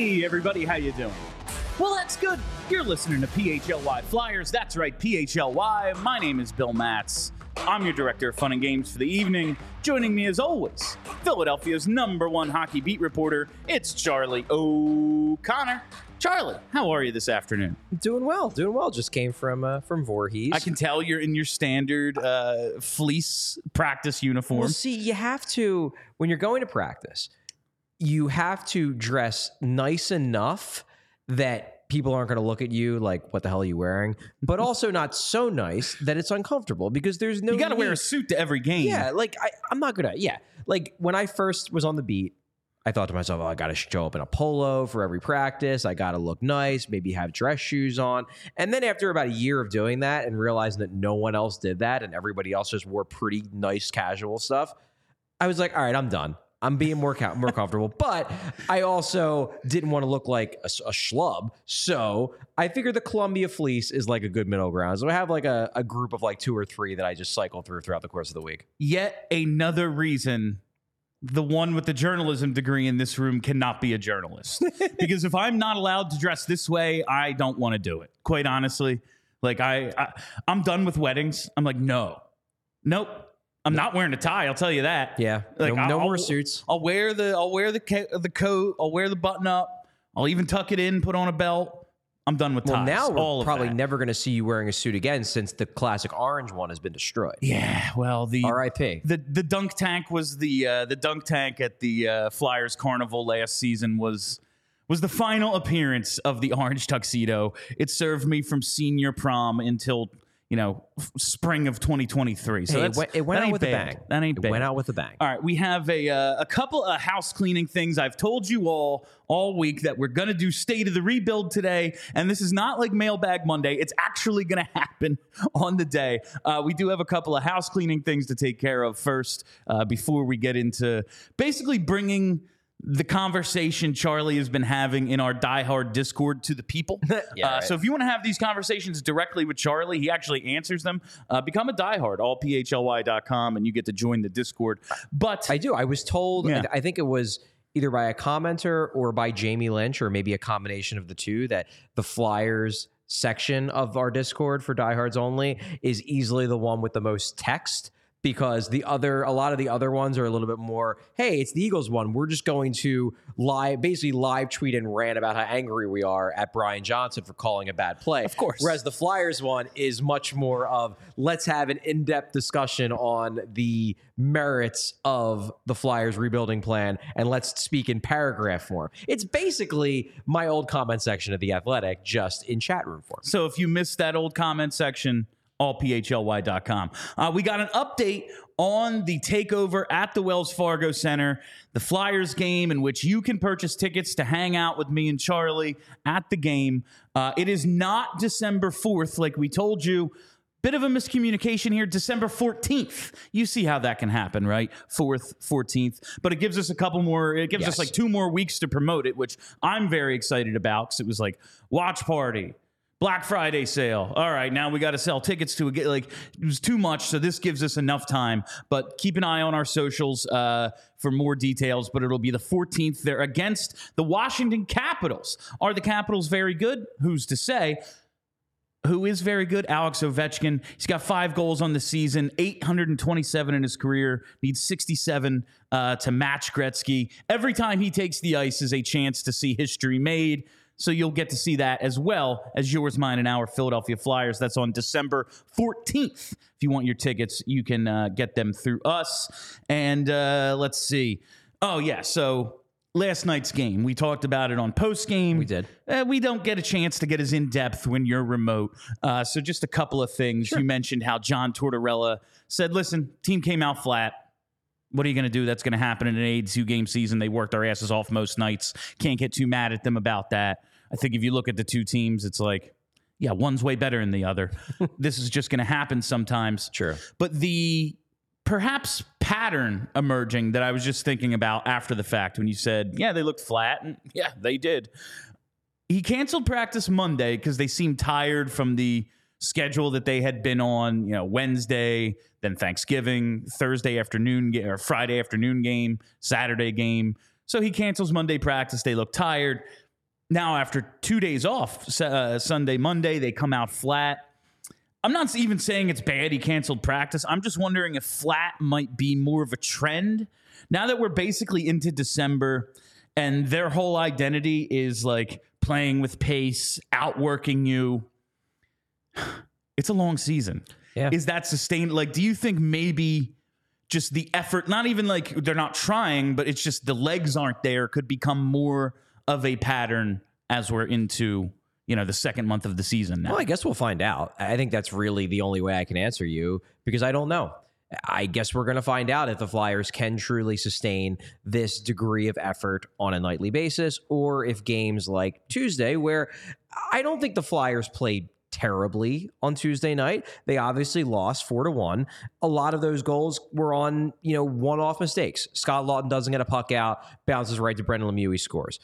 Hey everybody, how you doing? Well, that's good. You're listening to PHLY Flyers. That's right, PHLY. My name is Bill Matz. I'm your director of fun and games for the evening. Joining me as always, Philadelphia's number one hockey beat reporter, it's Charlie O'Connor. Charlie, how are you this afternoon? Doing well, doing well. Just came from uh, from Voorhees. I can tell you're in your standard uh, fleece practice uniform. Well, see, you have to when you're going to practice, you have to dress nice enough that people aren't going to look at you like, "What the hell are you wearing?" But also not so nice that it's uncomfortable because there's no. you got to wear a suit to every game. Yeah, like I, I'm not gonna. Yeah, like when I first was on the beat, I thought to myself, oh, I got to show up in a polo for every practice. I got to look nice, maybe have dress shoes on. And then after about a year of doing that and realizing that no one else did that and everybody else just wore pretty nice casual stuff, I was like, all right, I'm done. I'm being more co- more comfortable, but I also didn't want to look like a schlub. So I figured the Columbia fleece is like a good middle ground. So I have like a, a group of like two or three that I just cycle through throughout the course of the week. yet another reason the one with the journalism degree in this room cannot be a journalist. because if I'm not allowed to dress this way, I don't want to do it. Quite honestly, like I, I I'm done with weddings. I'm like, no, nope. I'm not wearing a tie. I'll tell you that. Yeah, Like, no, no more suits. I'll wear the I'll wear the the coat. I'll wear the button up. I'll even tuck it in. Put on a belt. I'm done with Well, ties. now we're probably that. never going to see you wearing a suit again since the classic orange one has been destroyed. Yeah. Well, the R.I.P. the the dunk tank was the uh, the dunk tank at the uh, Flyers Carnival last season was was the final appearance of the orange tuxedo. It served me from senior prom until you know spring of 2023. So Hey, it went, it went out with bad. a bang. That ain't it bad. went out with a bang. All right, we have a uh, a couple of house cleaning things I've told you all all week that we're going to do state of the rebuild today, and this is not like Mailbag Monday. It's actually going to happen on the day. Uh, we do have a couple of house cleaning things to take care of first uh, before we get into basically bringing. The conversation Charlie has been having in our diehard Discord to the people. Yeah, uh, right. So if you want to have these conversations directly with Charlie, he actually answers them. Uh, become a diehard, allphly.com, and you get to join the Discord. But I do. I was told, Yeah. I think it was either by a commenter or by Jamie Lynch, or maybe a combination of the two, that the Flyers section of our Discord for diehards only is easily the one with the most text. Because the other, a lot of the other ones are a little bit more. Hey, it's the Eagles one. We're just going to live, basically live tweet and rant about how angry we are at Brian Johnson for calling a bad play. Of course. Whereas the Flyers one is much more of let's have an in-depth discussion on the merits of the Flyers rebuilding plan and let's speak in paragraph form. It's basically my old comment section of the Athletic just in chat room form. So if you missed that old comment section, allphly.com. Uh, we got an update on the takeover at the Wells Fargo Center, the Flyers game, in which you can purchase tickets to hang out with me and Charlie at the game. Uh, it is not December 4th, like we told you. Bit of a miscommunication here. December 14th. You see how that can happen, right? 4th, 14th. But it gives us a couple more, it gives us like two more weeks to promote it, which I'm very excited about because it was like watch party, Black Friday sale. All right, now we got to sell tickets to it. Like it was too much, so this gives us enough time. But keep an eye on our socials uh, for more details. But it'll be the 14th. They're against the Washington Capitals. Are the Capitals very good? Who's to say? who is very good, Alex Ovechkin. He's got five goals on the season, 827 in his career, needs 67 uh, to match Gretzky. Every time he takes the ice is a chance to see history made. So you'll get to see that as well as yours, mine, and our Philadelphia Flyers. That's on December 14th. If you want your tickets, you can uh, get them through us. And uh, let's see. Oh, yeah. So last night's game, we talked about it on post game. We did. Uh, we don't get a chance to get as in depth when you're remote. Uh, so just a couple of things. You mentioned how John Tortorella said, "Listen, team came out flat. What are you going to do? That's going to happen in an 82 game season. They worked their asses off most nights. Can't get too mad at them about that. I think if you look at the two teams, it's like." Yeah, one's way better than the other. this is just going to happen sometimes. Sure. But the perhaps pattern emerging that I was just thinking about after the fact when you said, yeah, they looked flat. And yeah, they did. He canceled practice Monday because they seemed tired from the schedule that they had been on, you know, Wednesday, then Thanksgiving, Thursday afternoon or Friday afternoon game, Saturday game. So he cancels Monday practice. They look tired. Now, after two days off, uh, Sunday, Monday, they come out flat. I'm not even saying it's bad he canceled practice. I'm just wondering if flat might be more of a trend. Now that we're basically into December and their whole identity is like playing with pace, outworking you, it's a long season. Yeah. Is that sustained? Like, do you think maybe just the effort, not even like they're not trying, but it's just the legs aren't there, could become more of a pattern as we're into, you know, the second month of the season now? Well, I guess we'll find out. I think that's really the only way I can answer you because I don't know. I guess we're going to find out if the Flyers can truly sustain this degree of effort on a nightly basis or if games like Tuesday, where I don't think the Flyers played terribly on Tuesday night. They obviously lost 4 to 1. A lot of those goals were on, you know, one-off mistakes. Scott Laughton doesn't get a puck out, bounces right to Brendan Lemieux, he scores.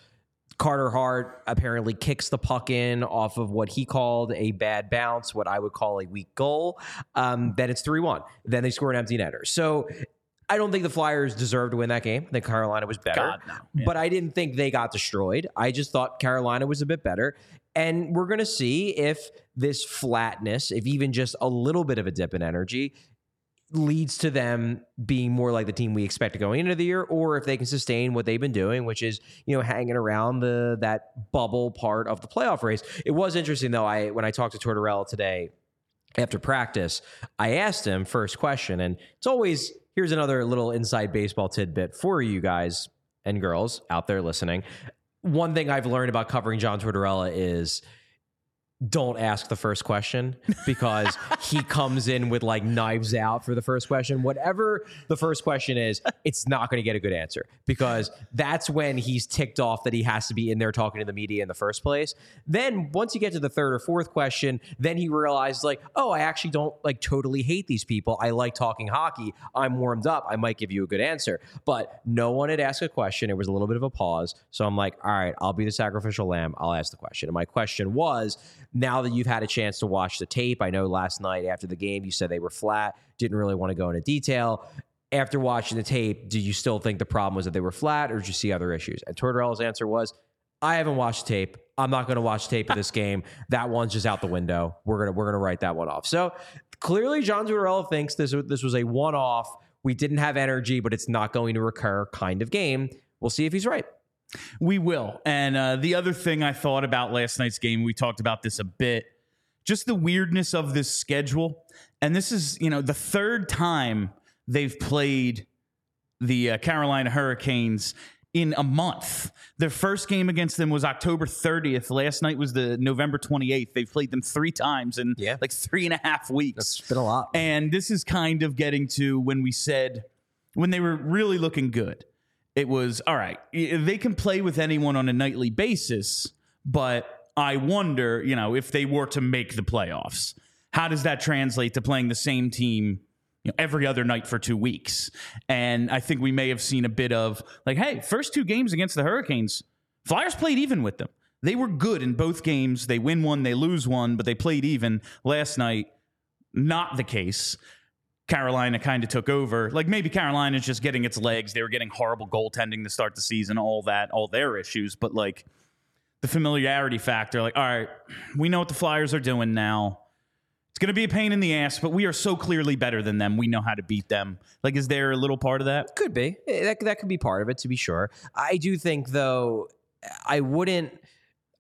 Carter Hart apparently kicks the puck in off of what he called a bad bounce, what I would call a weak goal. Um, then it's 3 1. Then they score an empty netter. So I don't think the Flyers deserved to win that game. I think Carolina was better. God, no. Yeah. But I didn't think they got destroyed. I just thought Carolina was a bit better. And we're going to see if this flatness, if even just a little bit of a dip in energy, leads to them being more like the team we expect going into the year, or if they can sustain what they've been doing, which is you know hanging around the that bubble part of the playoff race. It was interesting though. I when I talked to Tortorella today after practice, I asked him first question, and it's always here's another little inside baseball tidbit for you guys and girls out there listening. One thing I've learned about covering John Tortorella is don't ask the first question because he comes in with like knives out for the first question. Whatever the first question is, it's not going to get a good answer because that's when he's ticked off that he has to be in there talking to the media in the first place. Then once you get to the third or fourth question, then he realizes like, oh, I actually don't like totally hate these people. I like talking hockey. I'm warmed up. I might give you a good answer. But no one had asked a question. It was a little bit of a pause. So I'm like, all right, I'll be the sacrificial lamb. I'll ask the question. And my question was, now that you've had a chance to watch the tape, I know last night after the game you said they were flat, didn't really want to go into detail. After watching the tape, do you still think the problem was that they were flat or did you see other issues? And Tortorella's answer was, I haven't watched tape. I'm not going to watch tape of this game. That one's just out the window. We're gonna we're gonna write that one off. So clearly, John Tortorella thinks this this was a one off. We didn't have energy, but it's not going to recur kind of game. We'll see if he's right. We will. And uh, the other thing I thought about last night's game, we talked about this a bit, just the weirdness of this schedule. And this is, you know, the third time they've played the uh, Carolina Hurricanes in a month. Their first game against them was October 30th. Last night was the November 28th. They've played them three times in Yeah. like three and a half weeks. That's been a lot. And this is kind of getting to when we said, when they were really looking good, it was all right, they can play with anyone on a nightly basis, but I wonder, you know, if they were to make the playoffs, how does that translate to playing the same team you know, every other night for two weeks? And I think we may have seen a bit of like, hey, first two games against the Hurricanes, Flyers played even with them. They were good in both games. They win one, they lose one, but they played even. Last night, not the case. Carolina kind of took over. Like maybe Carolina's just getting its legs. They were getting horrible goaltending to start the season, all that, all their issues. But like the familiarity factor, like, all right, we know what the Flyers are doing now. It's going to be a pain in the ass, but we are so clearly better than them. We know how to beat them. Like, is there a little part of that? Could be. Eh, That that could be part of it, to be sure. I do think, though, I wouldn't.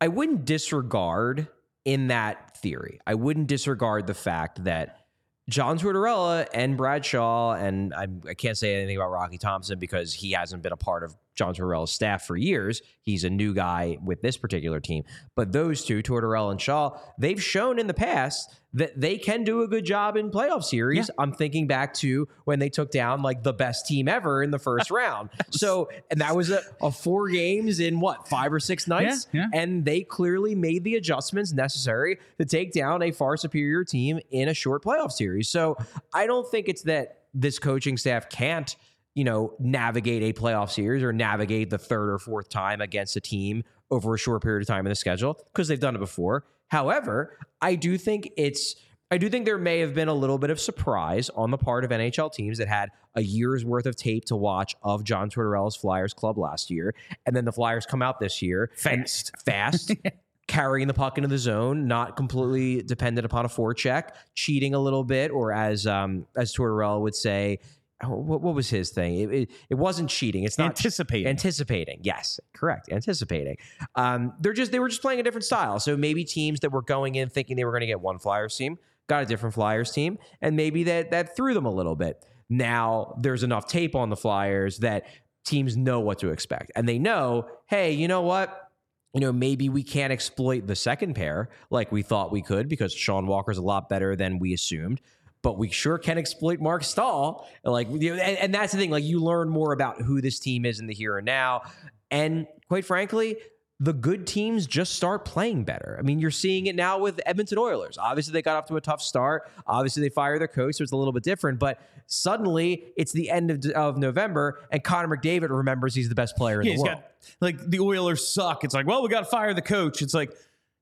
I wouldn't disregard in that theory. I wouldn't disregard the fact that John Tortorella and Brad Shaw, and I, I can't say anything about Rocky Thompson because he hasn't been a part of John Tortorella's staff for years. He's a new guy with this particular team. But those two, Tortorella and Shaw, they've shown in the past that they can do a good job in playoff series. I'm thinking back to when they took down like the best team ever in the first round. So, and that was a, a four games in what, five or six nights? Yeah, yeah. And they clearly made the adjustments necessary to take down a far superior team in a short playoff series. So I don't think it's that this coaching staff can't, you know, navigate a playoff series or navigate the third or fourth time against a team over a short period of time in the schedule because they've done it before. However, I do think it's I do think there may have been a little bit of surprise on the part of NHL teams that had a year's worth of tape to watch of John Tortorella's Flyers club last year, and then the Flyers come out this year Fast. fast, carrying the puck into the zone, not completely dependent upon a forecheck, cheating a little bit, or as um, as Tortorella would say, what, what was his thing? It, it, it wasn't cheating. It's not Anticipating. Anticipating, yes, correct. Anticipating. Um, they're just they were just playing a different style. So maybe teams that were going in thinking they were going to get one Flyers team got a different Flyers team, and maybe that that threw them a little bit. Now there's enough tape on the Flyers that teams know what to expect, and they know, hey, you know what? You know, maybe we can't exploit the second pair like we thought we could because Sean Walker's a lot better than we assumed but we sure can exploit Marc Staal. Like, you know, and, and that's the thing. Like, you learn more about who this team is in the here and now. And quite frankly, the good teams just start playing better. I mean, you're seeing it now with Edmonton Oilers. Obviously, they got off to a tough start. Obviously, they fired their coach, so it's a little bit different. But suddenly, it's the end of, of November, and Connor McDavid remembers he's the best player in Yeah, the he's world. got like the Oilers suck. It's like, well, we got to fire the coach. It's like,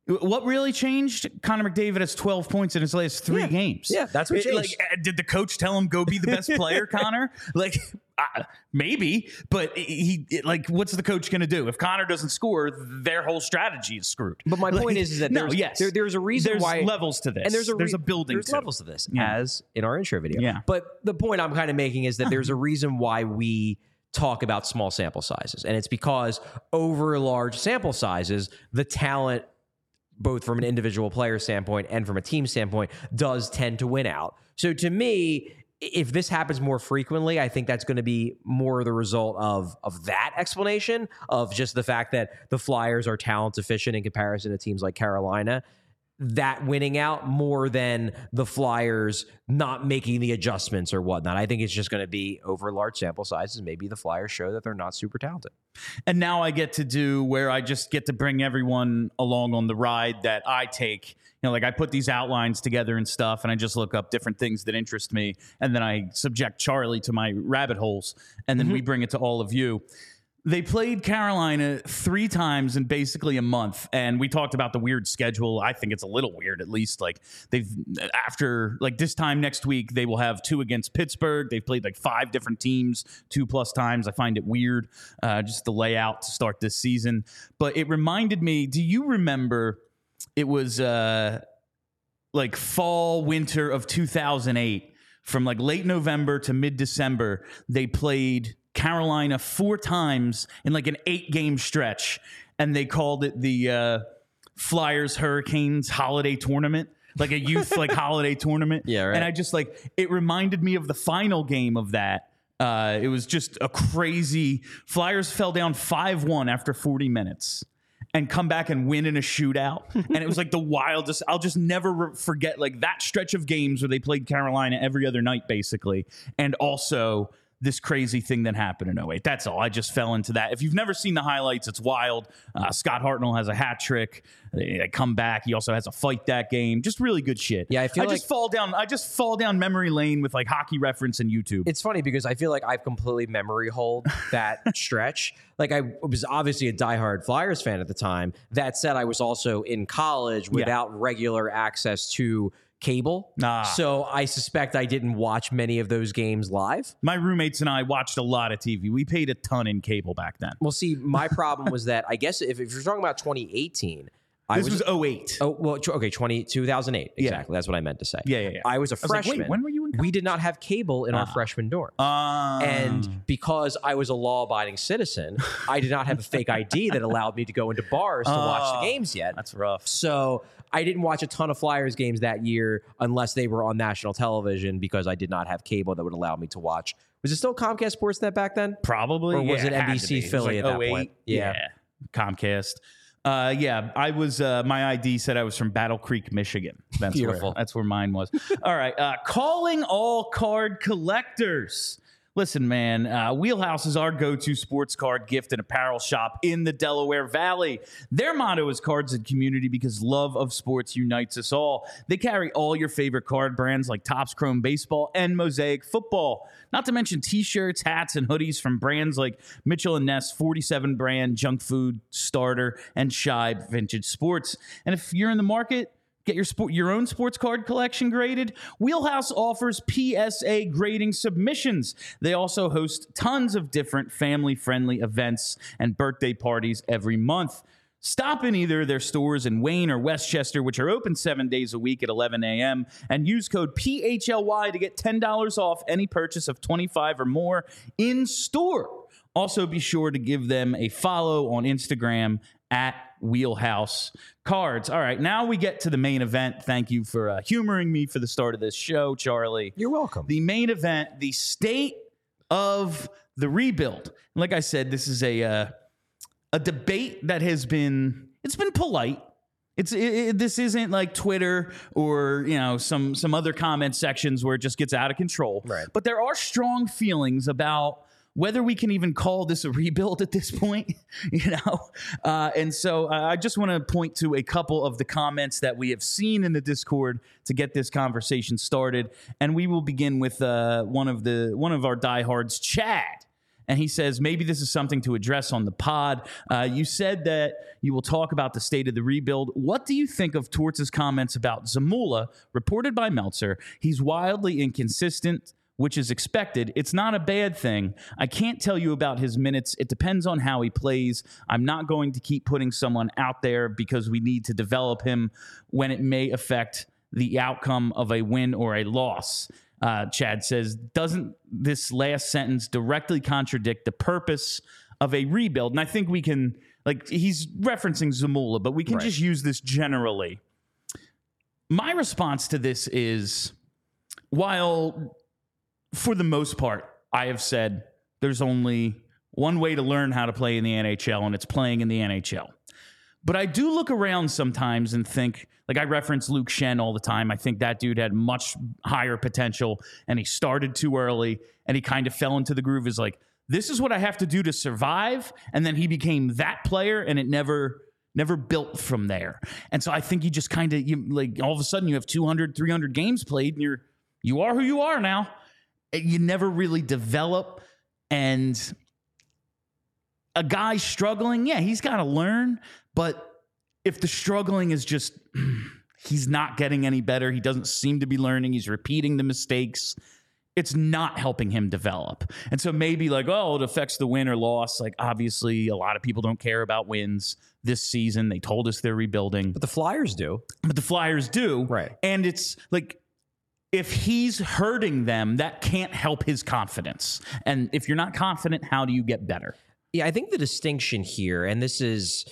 what really changed? Connor McDavid has 12 points in his last three Yeah. games. Yeah, that's what It- changed. Like, uh, did the coach tell him go be the best player, Connor? Like, uh, maybe, but he it- like, what's the coach going to do if Connor doesn't score? Their whole strategy is screwed. But my Like, point is, is that no, there's, yes, there- there's a reason there's why levels to this, and there's a there's a building. There's to it. levels to this, Yeah. as in our intro video. Yeah. But the point I'm kind of making is that there's a reason why we talk about small sample sizes, and it's because over large sample sizes, the talent, both from an individual player standpoint and from a team standpoint, does tend to win out. So to me. If this happens more frequently, I think that's going to be more the result of of that explanation of just the fact that the Flyers are talent deficient in comparison to teams like Carolina that winning out more than the Flyers not making the adjustments or whatnot. I think it's just going to be over large sample sizes. Maybe the Flyers show that they're not super talented. And now I get to do where I just get to bring everyone along on the ride that I take. You know, like I put these outlines together and stuff, and I just look up different things that interest me, and then I subject Charlie to my rabbit holes, and then mm-hmm. we bring it to all of you. They played Carolina three times in basically a month, and we talked about the weird schedule. I think it's a little weird, at least. Like they've after like this time next week, they will have two against Pittsburgh. They've played like five different teams two plus times. I find it weird, uh, just the layout to start this season. But it reminded me. Do you remember? It was uh, like fall winter of 2008 from like late November to mid December, they played Carolina four times in like an eight game stretch, and they called it the uh, Flyers Hurricanes Holiday Tournament. Like a youth like holiday tournament. Yeah, right. And I just like it reminded me of the final game of that. Uh, it was just a crazy Flyers fell down 5-1 after 40 minutes and come back and win in a shootout. and it was like the wildest. I'll just never re- forget like that stretch of games where they played Carolina every other night, basically. And also this crazy thing that happened in 08. That's all. I just fell into that. If you've never seen the highlights, it's wild. Uh, Scott Hartnell has a hat trick. They, they come back. He also has a fight that game. Just really good shit. Yeah, I feel I just fall down. I just fall down memory lane with like hockey reference and YouTube. It's funny because I feel like I've completely memory hold that stretch. Like I was obviously a diehard Flyers fan at the time. That said, I was also in college without regular access to cable. Ah. So I suspect I didn't watch many of those games live. My roommates and I watched a lot of TV. We paid a ton in cable back then. Well, see, my problem was that I guess if, if you're talking about 2018, I This was, 08. Oh well, okay, 20, 2008. Exactly. That's what I meant to say. Yeah, yeah, yeah. I was a I was like, freshman. when were you in We did not have cable in our freshman dorm. Um, and because I was a law-abiding citizen, I did not have a fake ID that allowed me to go into bars to watch Oh, the games yet. that's rough. So I didn't watch a ton of Flyers games that year unless they were on national television because I did not have cable that would allow me to watch. Was it still Comcast Sportsnet back then? Probably. Or was yeah, it NBC. It was Philly like at that 08. point? Yeah. Yeah. Comcast. Uh, yeah, I was. Uh, my ID said I was from Battle Creek, Michigan. That's Beautiful. Where, that's where mine was. all right. Uh, calling all card collectors. Listen, man, uh, Wheelhouse is our go to sports card gift and apparel shop in the Delaware Valley. Their motto is cards and community because love of sports unites us all. They carry all your favorite card brands like Topps Chrome Baseball and Mosaic Football. Not to mention t shirts, hats, and hoodies from brands like Mitchell and Ness, 47 brand, Junk Food, Starter, and Shibe Vintage Sports. And if you're in the market, Get your sport, your own sports card collection graded. Wheelhouse offers PSA grading submissions. They also host tons of different family-friendly events and birthday parties every month. Stop in either their stores in Wayne or West Chester, which are open seven days a week at 11 a.m., and use code PHLY to get $10 off any purchase of 25 or more in store. Also, be sure to give them a follow on Instagram at Wheelhouse Cards. All right, now we get to the main event. Thank you for uh, humoring me for the start of this show, Charlie. You're welcome. The main event, the state of the rebuild. Like I said, this is a uh, a debate that has been it's been polite. It's it, it- this isn't like Twitter or you know some some other comment sections where it just gets out of control. Right. But there are strong feelings about whether we can even call this a rebuild at this point, you know. Uh, and so uh, I just want to point to a couple of the comments that we have seen in the Discord to get this conversation started, and we will begin with uh, one of the one of our diehards, Chad. And he says, maybe this is something to address on the pod. Uh, you said that you will talk about the state of the rebuild. What do you think of Torts' comments about Zamula, reported by Meltzer? He's wildly inconsistent, which is expected. It's not a bad thing. I can't tell you about his minutes. It depends on how he plays. I'm not going to keep putting someone out there because we need to develop him when it may affect the outcome of a win or a loss. Uh, Chad says, doesn't this last sentence directly contradict the purpose of a rebuild? And I think we can, like, he's referencing Zamula, but we can just use this generally. My response to this is while for the most part, I have said there's only one way to learn how to play in the NHL, and it's playing in the NHL. But I do look around sometimes and think, like I reference Luke Schenn all the time. I think that dude had much higher potential and he started too early and he kind of fell into the groove is like, this is what I have to do to survive. And then he became that player and it never never built from there. And so I think you just kind of you like all of a sudden you have 200 300 games played and you're you are who you are now. You never really develop and a guy struggling, yeah, he's got to learn. But if the struggling is just, he's not getting any better, he doesn't seem to be learning, he's repeating the mistakes, it's not helping him develop. And so maybe like, oh, it affects the win or loss. Like, obviously, a lot of people don't care about wins this season. They told us they're rebuilding, But the Flyers do. but the Flyers do. Right. And it's like, if he's hurting them, that can't help his confidence. And if you're not confident, how do you get better? Yeah, I think the distinction here, and this is,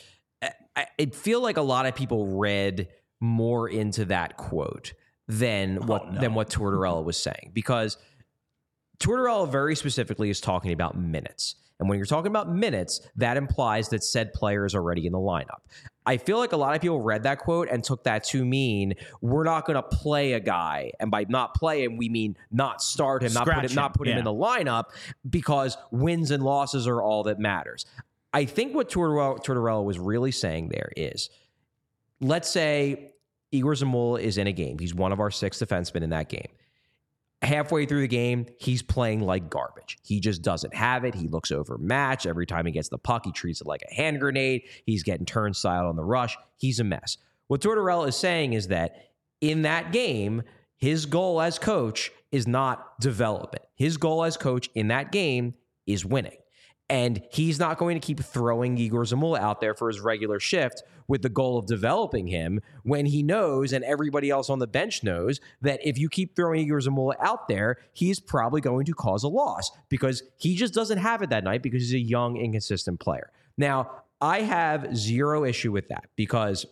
I, I feel like a lot of people read more into that quote than oh, what no. than what Tortorella was saying because Tortorella very specifically is talking about minutes. And when you're talking about minutes, that implies that said player is already in the lineup. I feel like a lot of people read that quote and took that to mean we're not going to play a guy, and by not play him, we mean not start him, not put Scratch him, not put him in the lineup because wins and losses are all that matters. I think what Tortorella, Tortorella was really saying there is, let's say Igor Zamula is in a game. He's one of our six defensemen in that game halfway through the game, he's playing like garbage. He just doesn't have it. He looks overmatched. Every time he gets the puck, he treats it like a hand grenade. He's getting turnstile on the rush. He's a mess. What Tortorella is saying is that in that game, his goal as coach is not development. His goal as coach in that game is winning. And he's not going to keep throwing Igor Zamula out there for his regular shift with the goal of developing him when he knows and everybody else on the bench knows that if you keep throwing Igor Zamula out there, he's probably going to cause a loss because he just doesn't have it that night because he's a young, inconsistent player. Now, I have zero issue with that because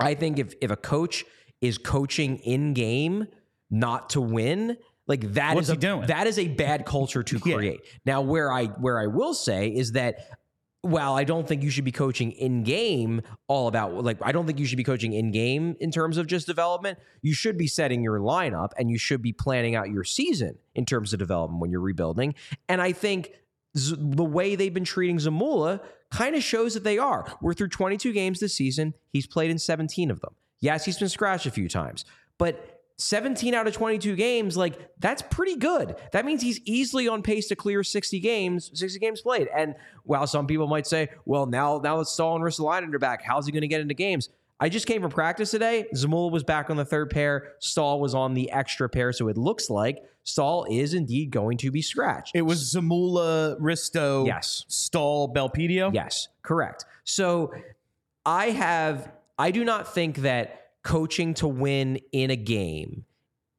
I think if if a coach is coaching in game not to win, like that What's is a, doing? that is a bad culture to Yeah. create. Now, where I where I will say is that while I don't think you should be coaching in game all about like I don't think you should be coaching in game in terms of just development. You should be setting your lineup and you should be planning out your season in terms of development when you're rebuilding. And I think Z- the way they've been treating Zamula kind of shows that they are. We're through 22 games this season. He's played in 17 of them. Yes, he's been scratched a few times, but 17 out of 22 games, like that's pretty good. That means he's easily on pace to clear 60 games, 60 games played. And while some people might say, well, now now it's Staal and Ristolainen are back. How's he going to get into games? I just came from practice today. Zamula was back on the third pair. Staal was on the extra pair. So it looks like Staal is indeed going to be scratched. It was Zamula, Risto, Yes. Staal, Belpedio. Yes, correct. So I have, I do not think that coaching to win in a game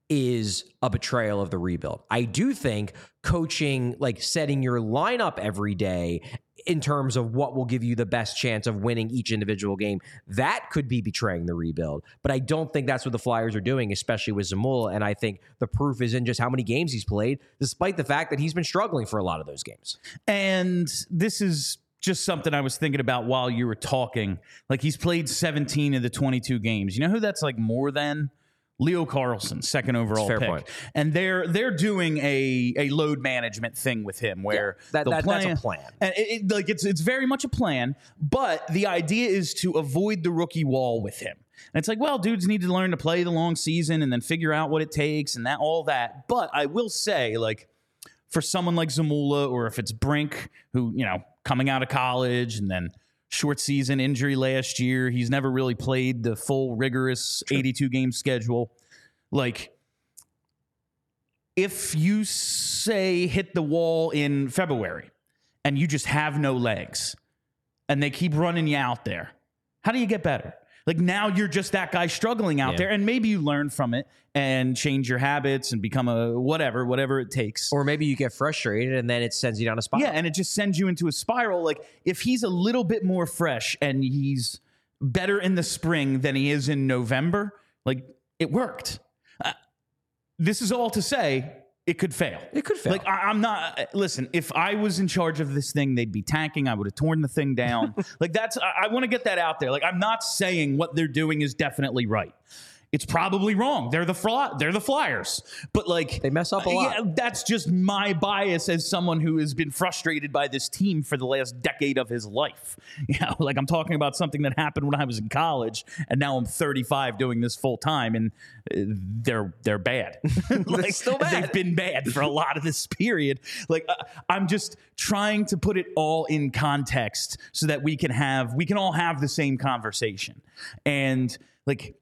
is a betrayal of the rebuild. I do think coaching, like setting your lineup every day in terms of what will give you the best chance of winning each individual game, that could be betraying the rebuild. But I don't think that's what the Flyers are doing, especially with Zamula. And I think the proof is in just how many games he's played, despite the fact that he's been struggling for a lot of those games. And this is just something I was thinking about while you were talking. Like he's played 17 of the 22 games. You know who that's like more than? Leo Carlsson, second overall pick. point. And they're they're doing a a load management thing with him where Yeah, that- that- play- that's a plan. And it, it- like it's it's very much a plan, but the idea is to avoid the rookie wall with him. And it's like, well, dudes need to learn to play the long season and then figure out what it takes and that all that. But I will say, like, for someone like Zamula or if it's Brink, who, you know, coming out of college and then short season injury last year, he's never really played the full rigorous 82 game schedule. Like, if you say hit the wall in February and you just have no legs and they keep running you out there, how do you get better? Like now you're just that guy struggling out Yeah. there, and maybe you learn from it and change your habits and become a whatever, whatever it takes. Or maybe you get frustrated and then it sends you down a spiral. Yeah, and it just sends you into a spiral. Like if he's a little bit more fresh and he's better in the spring than he is in November, like it worked. Uh, this is all to say it could fail. It could fail. Like I, I'm not. uh, Listen, if I was in charge of this thing, they'd be tanking. I would have torn the thing down. like that's. I, I want to get that out there. Like I'm not saying what they're doing is definitely right. It's probably wrong. They're the fly, they're the Flyers, but like They mess up a lot. Yeah, that's just my bias as someone who has been frustrated by this team for the last decade of his life. You know, like I'm talking about something that happened when I was in college, and now I'm 35 doing this full time, and uh, they're they're bad. like, still bad. They've been bad for a lot of this period. Like uh, I'm just trying to put it all in context so that we can have we can all have the same conversation, and like.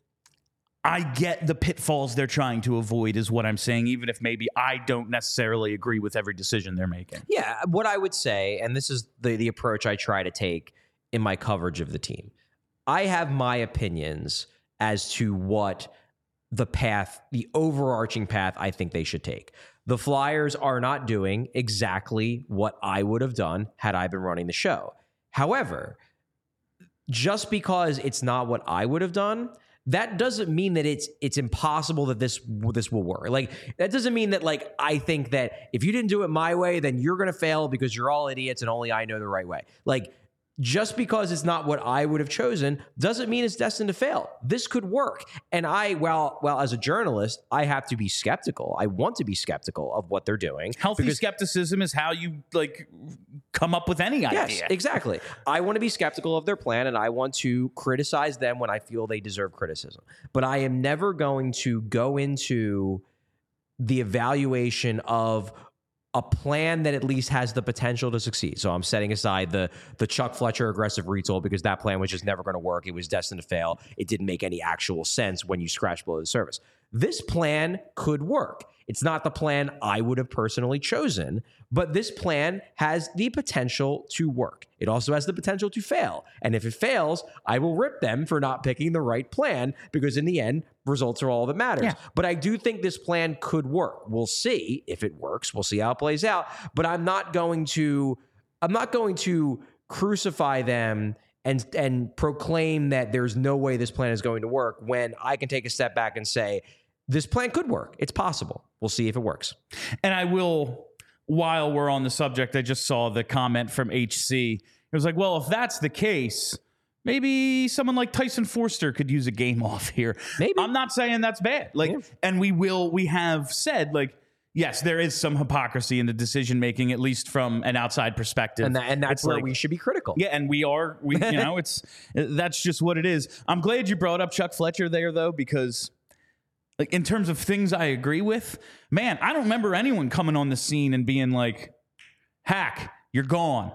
I get the pitfalls they're trying to avoid, is what I'm saying, even if maybe I don't necessarily agree with every decision they're making. Yeah, what I would say, and this is the the approach I try to take in my coverage of the team. I have my opinions as to what the path, the overarching path I think they should take. The Flyers are not doing exactly what I would have done had I been running the show. However, just because it's not what I would have done that doesn't mean that it's it's impossible that this this will work. Like that doesn't mean that like I think that if you didn't do it my way, then you're to fail because you're all idiots and only I know the right way. Like just because it's not what I would have chosen doesn't mean it's destined to fail. This could work. And I, well, well, as a journalist, I have to be skeptical. I want to be skeptical of what they're doing. Healthy skepticism is how you like come up with any Yes, idea. exactly. I want to be skeptical of their plan and I want to criticize them when I feel they deserve criticism. But I am never going to go into the evaluation of a plan that at least has the potential to succeed. So I'm setting aside the the Chuck Fletcher aggressive retool because that plan was just never going to work. It was destined to fail. It didn't make any actual sense when you scratch below the surface. This plan could work. It's not the plan I would have personally chosen, but this plan has the potential to work. It also has the potential to fail. And if it fails, I will rip them for not picking the right plan because in the end, results are all that matters. Yeah. But I do think this plan could work. We'll see if it works. We'll see how it plays out. But I'm not going to I'm not going to crucify them and and proclaim that there's no way this plan is going to work when I can take a step back and say this plan could work. It's possible. We'll see if it works. And I will, while we're on the subject, I just saw the comment from HC. It was like, well, if that's the case, maybe someone like Tyson Foerster could use a game off here. Maybe. I'm not saying that's bad. Like, Yeah. and we will, we have said, like, yes, there is some hypocrisy in the decision making, at least from an outside perspective. And that, and that's It's where like- we should be critical. Yeah, and we are. We, you know, it's that's just what it is. I'm glad you brought up Chuck Fletcher there, though, because like in terms of things I agree with, man, I don't remember anyone coming on the scene and being like, "Hack, you're gone."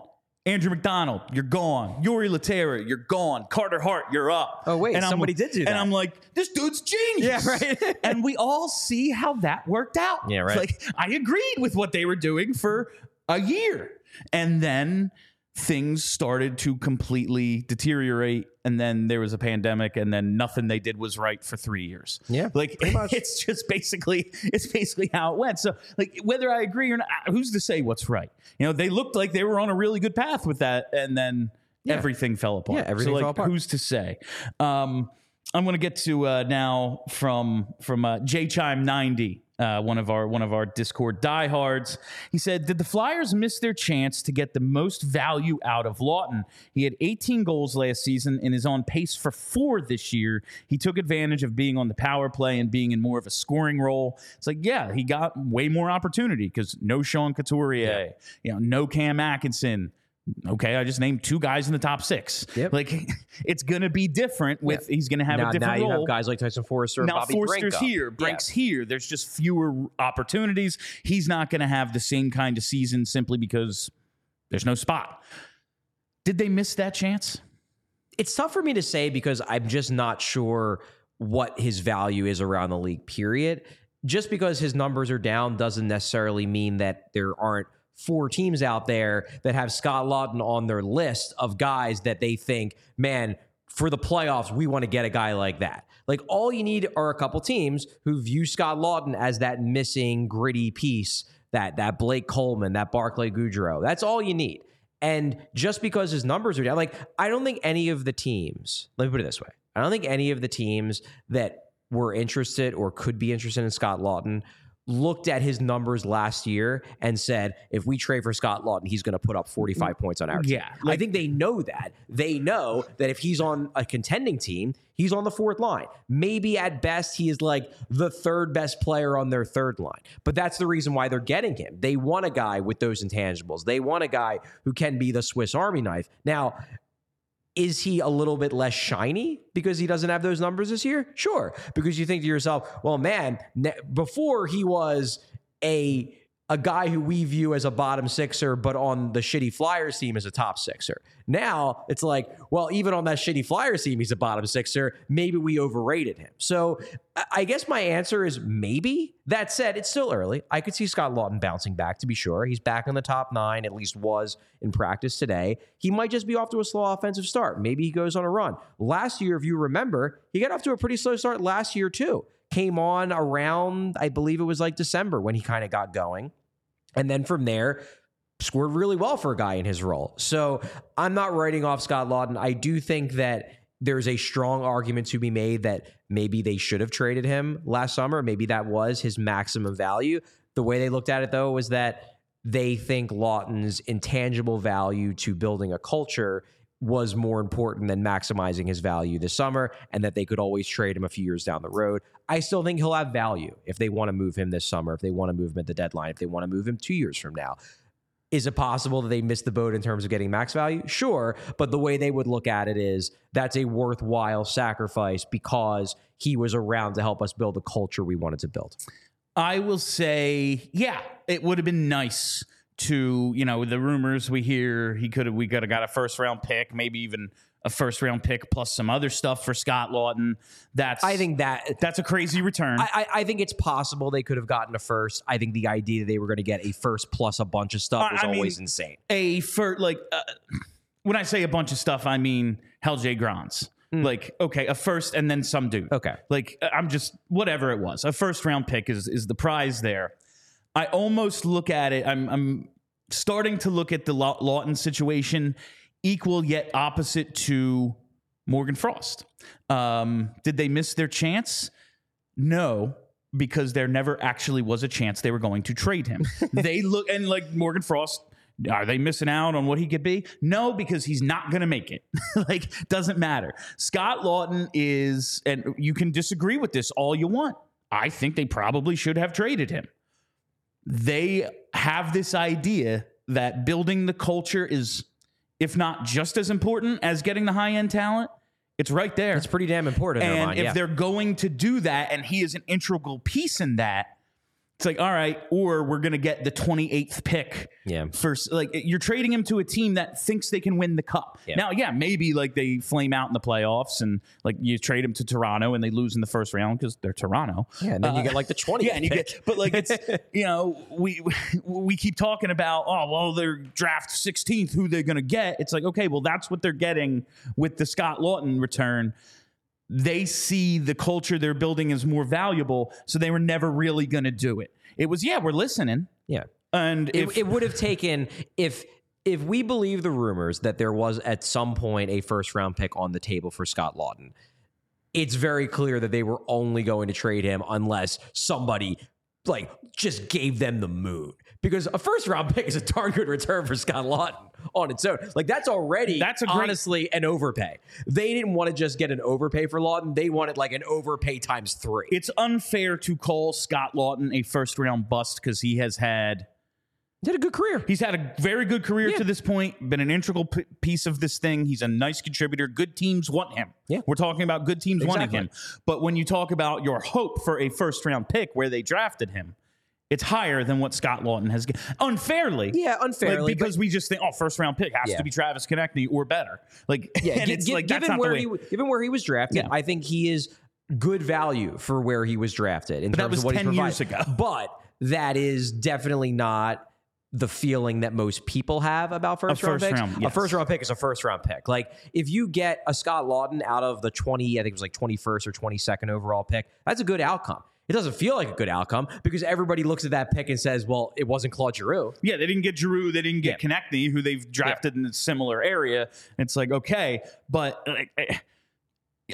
Andrew MacDonald, you're gone. Jori Lehterä, you're gone. Carter Hart, you're up. Oh, wait, I'm- somebody did do that. And I'm like, this dude's genius. Yeah, right. and we all see how that worked out. Yeah, right. Like I agreed with what they were doing for a year. And then things started to completely deteriorate and then there was a pandemic and then nothing they did was right for 3 years. Yeah, Like it's just basically it's basically how it went. So like whether I agree or not who's to say what's right? You know, they looked like they were on a really good path with that and then everything fell apart. Yeah, everything so, like, fell apart. Who's to say? Um I'm going to get to uh, now from from uh, J Chime ninety, uh, one of our one of our Discord diehards. He said, "Did the Flyers miss their chance to get the most value out of Laughton? He had 18 goals last season and is on pace for four this year. He took advantage of being on the power play and being in more of a scoring role. It's like, yeah, he got way more opportunity because no Sean Couturier, you know, no Cam Atkinson." Okay, I just named two guys in the top six. Yep. Like it's gonna be different with he's gonna have now, a different now you role. have guys like Tyson Foerster now Bobby up. here, Yeah. Brink's here. There's just fewer opportunities. He's not gonna have the same kind of season simply because there's no spot. Did they miss that chance? it's tough for me to say because I'm just not sure what his value is around the league, period. Just because his numbers are down doesn't necessarily mean that there aren't four teams out there that have Scott Laughton on their list of guys that they think, man, for the playoffs, we want to get a guy like that. Like all you need are a couple teams who view Scott Laughton as that missing gritty piece, that that Blake Coleman, that Barclay Goodrow. That's all you need. And just because his numbers are down, like I don't think any of the teams, let me put it this way. I don't think any of the teams that were interested or could be interested in Scott Laughton looked at his numbers last year and said, if we trade for Scott Laughton, he's going to put up mm-hmm. 45 points on our team. Yeah, I think they know that. They know that if he's on a contending team, he's on the fourth line. Maybe at best, he is like the third best player on their third line. But that's the reason why they're getting him. They want a guy with those intangibles. They want a guy who can be the Swiss Army knife. Now, is he a little bit less shiny because he doesn't have those numbers this year? Sure. Because you think to yourself, well, man, ne- before he was a a guy who we view as a bottom sixer, but on the shitty Flyers team as a top sixer. Now it's like, well, even on that shitty Flyers team, he's a bottom sixer. Maybe we overrated him. So I- guess my answer is maybe. That said, it's still early. I could see Scott Laughton bouncing back to be sure. He's back in the top nine, at least was in practice today. He might just be off to a slow offensive start. Maybe he goes on a run. Last year, if you remember, he got off to a pretty slow start last year, too. Came on around, I believe it was like December when he kind of got going. And then from there, scored really well for a guy in his role. So I'm not writing off Scott Laughton. I do think that there's a strong argument to be made that maybe they should have traded him last summer. Maybe that was his maximum value. The way they looked at it, though, was that they think Laughton's intangible value to building a culture was more important than maximizing his value this summer and that they could always trade him a few years down the road. I still think he'll have value if they want to move him this summer, if they want to move him at the deadline, if they want to move him two years from now. Is it possible that they missed the boat in terms of getting max value? Sure. But the way they would look at it is that's a worthwhile sacrifice because he was around to help us build the culture we wanted to build. I will say, yeah, it would have been nice to, you know, the rumors we hear he could have, we could have got a first round pick, maybe even a first round pick plus some other stuff for Scott Laughton. That's I think that that's a crazy return. I, I, I think it's possible they could have gotten a first. I think the idea that they were going to get a first plus a bunch of stuff was I mean- always insane. a for like uh, when I say a bunch of stuff, I mean Hell J Grants. Like okay, a first and then some dude. Okay. like uh, I'm just whatever it was. A first round pick is is the prize there. I almost look at it. I'm I'm starting to look at the Law- Laughton situation equal yet opposite to Morgan Frost. Um, did they miss their chance? No, because there never actually was a chance they were going to trade him. they look and like Morgan Frost. Are they missing out on what he could be? No, because he's not going to make it. like, doesn't matter. Scott Laughton is, and you can disagree with this all you want. I think they probably should have traded him. They have this idea that building the culture is, if not just as important as getting the high end talent, it's right there. It's pretty damn important. in And mind, if yeah. they're going to do that, and he is an integral piece in that, it's like, all right, or we're going to get the 28th pick. Yeah. For like, you're trading him to a team that thinks they can win the cup. Yeah. Now, yeah, maybe like they flame out in the playoffs and like you trade him to Toronto and they lose in the first round because they're Toronto. yeah, and then you uh, get like the 20th Yeah, and you pick. get, but like it's you know we we keep talking about oh well they're draft 16th who they're gonna get. It's like okay well that's what they're getting with the Scott Laughton return. They see the culture they're building as more valuable, so they were never really gonna do it. It was yeah we're listening, yeah. and It, if it would have taken if if we believe the rumors that there was at some point a first round pick on the table for Scott Laughton, it's very clear that they were only going to trade him unless somebody like just gave them the moon. Because a first round pick is a darn good return for Scott Laughton on its own. Like that's already That's great- honestly an overpay. They didn't want to just get an overpay for Laughton. They wanted like an overpay times three. it's unfair to call Scott Laughton a first round bust because he has had He had a good career. He's had a very good career Yeah. to this point, been an integral p- piece of this thing. He's a nice contributor. Good teams want him. Yeah. We're talking about good teams wanting him. But when you talk about your hope for a first round pick where they drafted him, it's higher than what Scott Laughton has. Unfairly. Yeah, Like, unfairly. but- because we just think, oh, first round pick has Yeah. to be Travis Konecny or better. Like, Yeah, like given where he given where he was drafted, Yeah. I think he is good value for where he was drafted in But that terms was of what 10 he years ago. But that is definitely not the feeling that most people have about first, round picks. round, A first round pick is a first round pick. Like if you get a Scott Laughton out of the twenty, I think it was like twenty first or twenty second overall pick, that's a good outcome. It doesn't feel like a good outcome because everybody looks at that pick and says, "Well, it wasn't Claude Giroux." Yeah, they didn't get Giroux. They didn't get Konecny, who they've drafted in a similar area. It's like okay, but like, eh,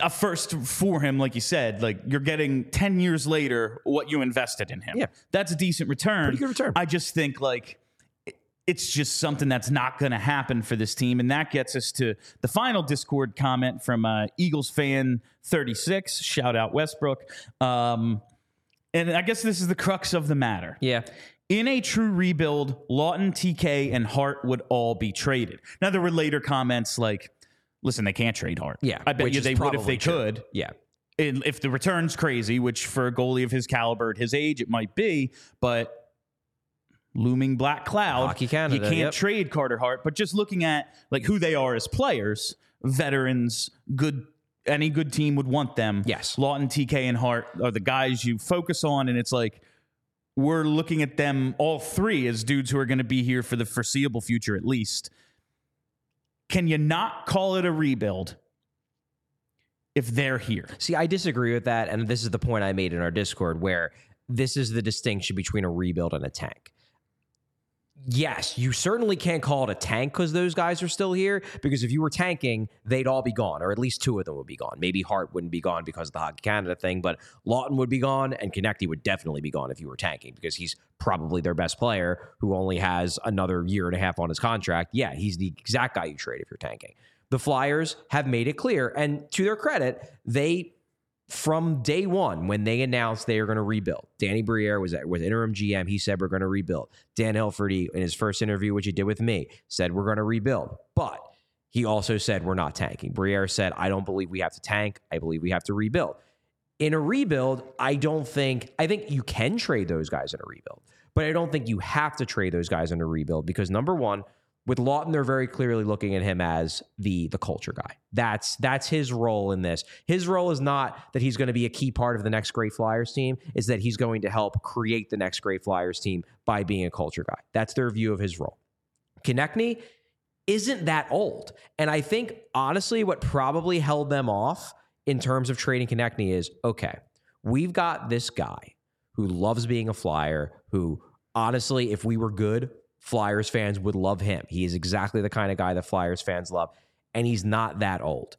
a first for him, like you said, like you're getting ten years later what you invested in him. Yeah. that's a decent return. Pretty good return. I just think like it's just something that's not going to happen for this team, and that gets us to the final Discord comment from uh, Eagles fan thirty six. Shout out Westbrook. Um, and I guess this is the crux of the matter. Yeah. In a true rebuild, Laughton, TK, and Hart would all be traded. Now there were later comments like, "Listen, they can't trade Hart. Yeah. I bet which you is they would if probably they true. could. Yeah. And if the return's crazy, which for a goalie of his caliber at his age, it might be, but looming black cloud, Hockey Canada, you can't yep. trade Carter Hart. But just looking at like who they are as players, veterans, good. Any good team would want them. Yes. Laughton, TK, and Hart are the guys you focus on, and it's like we're looking at them all three as dudes who are going to be here for the foreseeable future at least. Can you not call it a rebuild if they're here? See, I disagree with that. And this is the point I made in our Discord where this is the distinction between a rebuild and a tank. Yes, you certainly can't call it a tank because those guys are still here. Because if you were tanking, they'd all be gone, or at least two of them would be gone. Maybe Hart wouldn't be gone because of the Hockey Canada thing, but Laughton would be gone, and Konecny would definitely be gone if you were tanking because he's probably their best player who only has another year and a half on his contract. Yeah, he's the exact guy you trade if you're tanking. The Flyers have made it clear, and to their credit, they from day one when they announced they are going to rebuild. Danny Briere was was interim GM. He said we're going to rebuild. Dan Hilferty in his first interview, which he did with me, said we're going to rebuild. But he also said we're not tanking. Briere said I don't believe we have to tank. I believe we have to rebuild. In a rebuild, I don't think I think you can trade those guys in a rebuild, but I don't think you have to trade those guys in a rebuild because number one, with Laughton, they're very clearly looking at him as the the culture guy. That's that's his role in this. His role is not that he's going to be a key part of the next great Flyers team. Is that he's going to help create the next great Flyers team by being a culture guy. That's their view of his role. Konecny isn't that old, and I think honestly, what probably held them off in terms of trading Konecny is okay. We've got this guy who loves being a Flyer. Who honestly, if we were good, Flyers fans would love him. He is exactly the kind of guy that Flyers fans love, and he's not that old.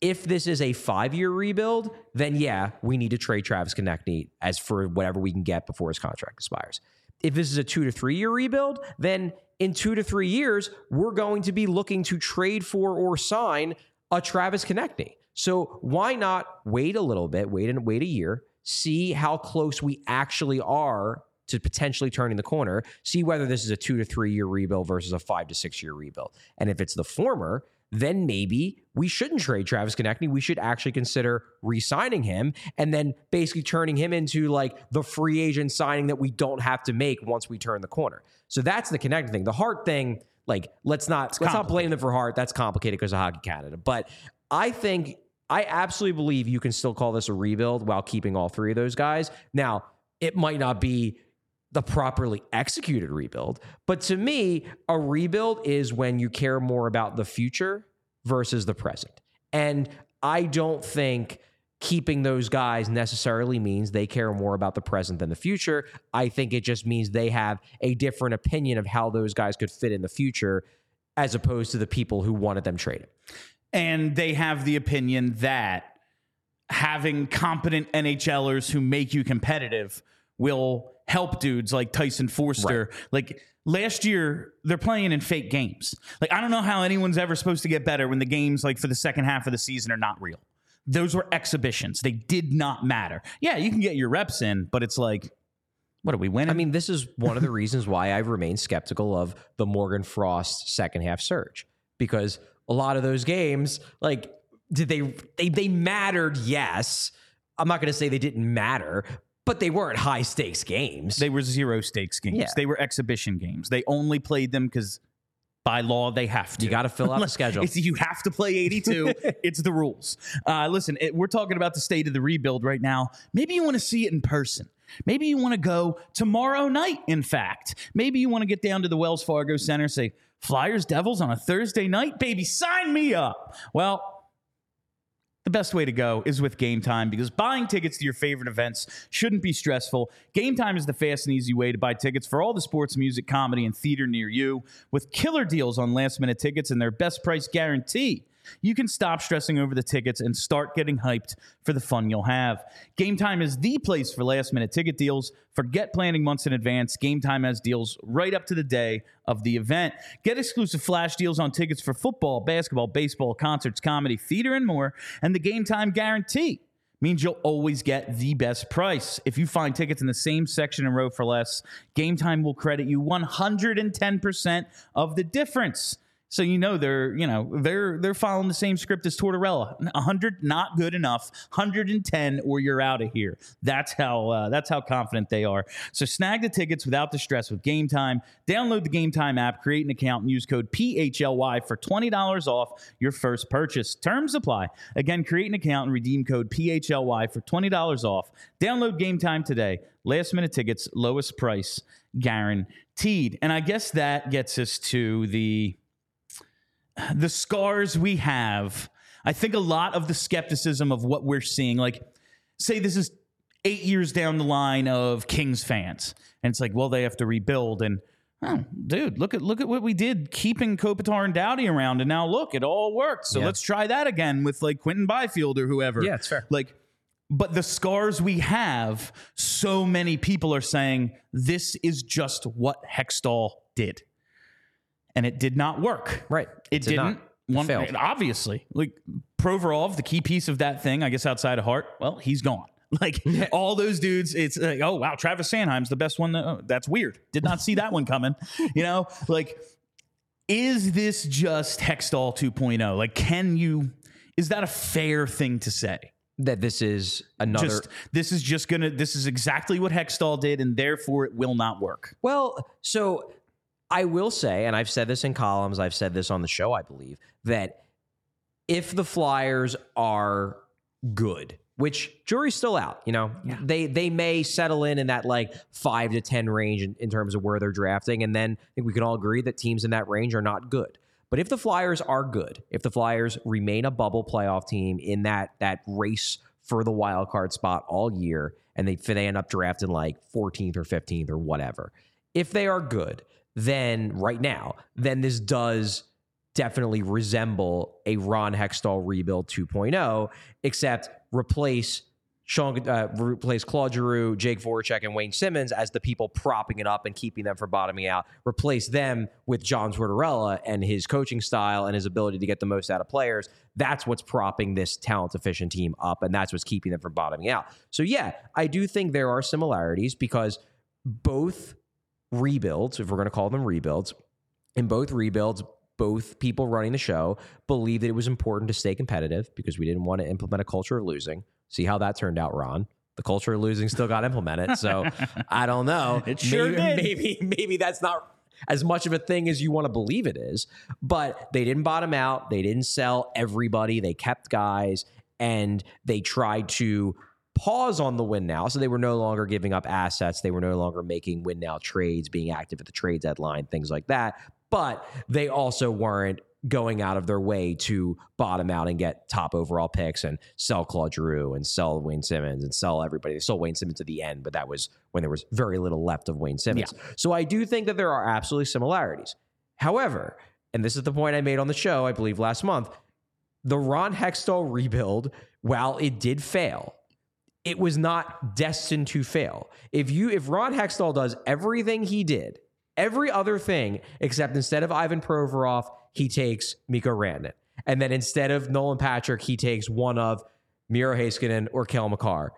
If this is a five year rebuild, then yeah, we need to trade Travis Konecny as for whatever we can get before his contract expires. If this is a two to three year rebuild, then in two to three years, we're going to be looking to trade for or sign a Travis Konecny. So why not wait a little bit, wait and wait a year, see how close we actually are to potentially turning the corner, see whether this is a two to three year rebuild versus a five to six year rebuild. And if it's the former, then maybe we shouldn't trade Travis Konecny. We should actually consider re-signing him and then basically turning him into like the free agent signing that we don't have to make once we turn the corner. So that's the Konecny thing. The Hart thing, like let's not it's let's not blame them for Hart. That's complicated because of Hockey Canada. But I think I absolutely believe you can still call this a rebuild while keeping all three of those guys. Now, it might not be the properly executed rebuild. But to me, a rebuild is when you care more about the future versus the present. And I don't think keeping those guys necessarily means they care more about the present than the future. I think it just means they have a different opinion of how those guys could fit in the future as opposed to the people who wanted them traded. And they have the opinion that having competent NHLers who make you competitive will help dudes like Tyson Foerster. Right. Like last year, they're playing in fake games. Like I don't know how anyone's ever supposed to get better when the games like for the second half of the season are not real. Those were exhibitions. They did not matter. Yeah, you can get your reps in, but it's like what are we winning? I mean, this is one of the reasons why I've remained skeptical of the Morgan Frost second half surge because a lot of those games, like, did they they they mattered? Yes. I'm not going to say they didn't matter, but they weren't high stakes games. They were zero stakes games. Yeah. They were exhibition games. They only played them because by law they have to. You got to fill out the schedule. you have to play 82. it's the rules. Uh, listen, it, we're talking about the state of the rebuild right now. Maybe you want to see it in person. Maybe you want to go tomorrow night. In fact, maybe you want to get down to the Wells Fargo Center, say Flyers Devils on a Thursday night. Baby, sign me up. Well the best way to go is with Game Time because buying tickets to your favorite events shouldn't be stressful. Game Time is the fast and easy way to buy tickets for all the sports, music, comedy, and theater near you with killer deals on last minute tickets and their best price guarantee you can stop stressing over the tickets and start getting hyped for the fun you'll have. Game Time is the place for last minute ticket deals. Forget planning months in advance. Game Time has deals right up to the day of the event. Get exclusive flash deals on tickets for football, basketball, baseball, concerts, comedy, theater, and more. And the Game Time guarantee means you'll always get the best price. If you find tickets in the same section and row for less, Game Time will credit you 110% of the difference. So you know they're you know they're they're following the same script as Tortorella. 100 not good enough. 110 or you're out of here. That's how uh, that's how confident they are. So snag the tickets without the stress with Game Time. Download the Game Time app, create an account, and use code PHLY for twenty dollars off your first purchase. Terms apply. Again, create an account and redeem code PHLY for twenty dollars off. Download Game Time today. Last minute tickets, lowest price guaranteed. And I guess that gets us to the the scars we have, I think a lot of the skepticism of what we're seeing, like, say this is eight years down the line of Kings fans, and it's like, well, they have to rebuild, and Oh, dude, look at look at what we did keeping Kopitar and Doughty around, and now look, it all worked. So Yeah. let's try that again with like Quinton Byfield or whoever. Yeah, it's fair. Like, but the scars we have, so many people are saying this is just what Hextall did, and it did not work. Right. It, did not. didn't. It One, failed. obviously, like Provorov, the key piece of that thing, I guess outside of Hart, well, he's gone. Like all those dudes, it's like, oh wow, Travis Sanheim's the best one. That, oh, that's weird. Did not see that one coming. You know, like, is this just Hextall 2.0? Like, can you? Is that a fair thing to say? That this is another. Just this is just gonna. This is exactly what Hextall did, and therefore it will not work. Well, so I will say, and I've said this in columns, I've said this on the show, I believe, that if the Flyers are good, which jury's still out, you know, they they may settle in in that like five to ten range in, in terms of where they're drafting, and then I think we can all agree that teams in that range are not good. But if the Flyers are good, if the Flyers remain a bubble playoff team in that that race for the wild card spot all year, and they they end up drafting like 14th or 15th or whatever, if they are good, then right now, then this does definitely resemble a Ron Hextall rebuild 2.0, except replace Sean, uh, replace Claude Giroux, Jake Voracek, and Wayne Simmonds as the people propping it up and keeping them from bottoming out. Replace them with John Tortorella and his coaching style and his ability to get the most out of players. That's what's propping this talent efficient team up, and that's what's keeping them from bottoming out. So yeah, I do think there are similarities because both rebuilds, if we're going to call them rebuilds, in both rebuilds, both people running the show believed that it was important to stay competitive because we didn't want to implement a culture of losing. See how that turned out, Ron. The culture of losing still got implemented. So I don't know. It sure maybe, did. Maybe, maybe that's not as much of a thing as you want to believe it is. But they didn't bottom out. They didn't sell everybody. They kept guys and they tried to pause on the win now. So they were no longer giving up assets. They were no longer making win now trades, being active at the trade deadline, things like that. But they also weren't going out of their way to bottom out and get top overall picks and sell Claude Giroux and sell Wayne Simmonds and sell everybody. They sold Wayne Simmonds at the end, but that was when there was very little left of Wayne Simmonds. So I do think that there are absolutely similarities. However, and this is the point I made on the show, I believe last month, the Ron Hextall rebuild, while it did fail, it was not destined to fail. If you if Ron Hextall does everything he did, every other thing except instead of Ivan Provorov, he takes Mikko Rantanen. And then instead of Nolan Patrick, he takes one of Miro Heiskanen or Cale Makar.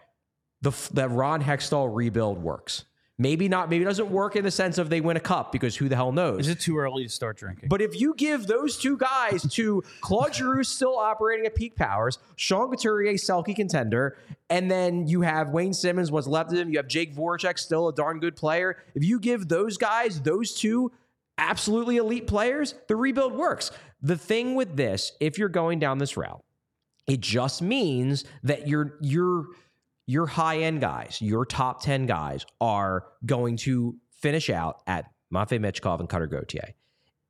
The the Ron Hextall rebuild works. Maybe not, maybe it doesn't work in the sense of they win a cup because who the hell knows? Is it too early to start drinking? But if you give those two guys to Claude Giroux still operating at peak powers, Sean Couturier, Selke contender, and then you have Wayne Simmonds, what's left of him, you have Jake Voracek, still a darn good player. If you give those guys, those two absolutely elite players, the rebuild works. The thing with this, if you're going down this route, it just means that you're you're your high end guys, your top 10 guys are going to finish out at Matvey Michkov and Cutter Gauthier.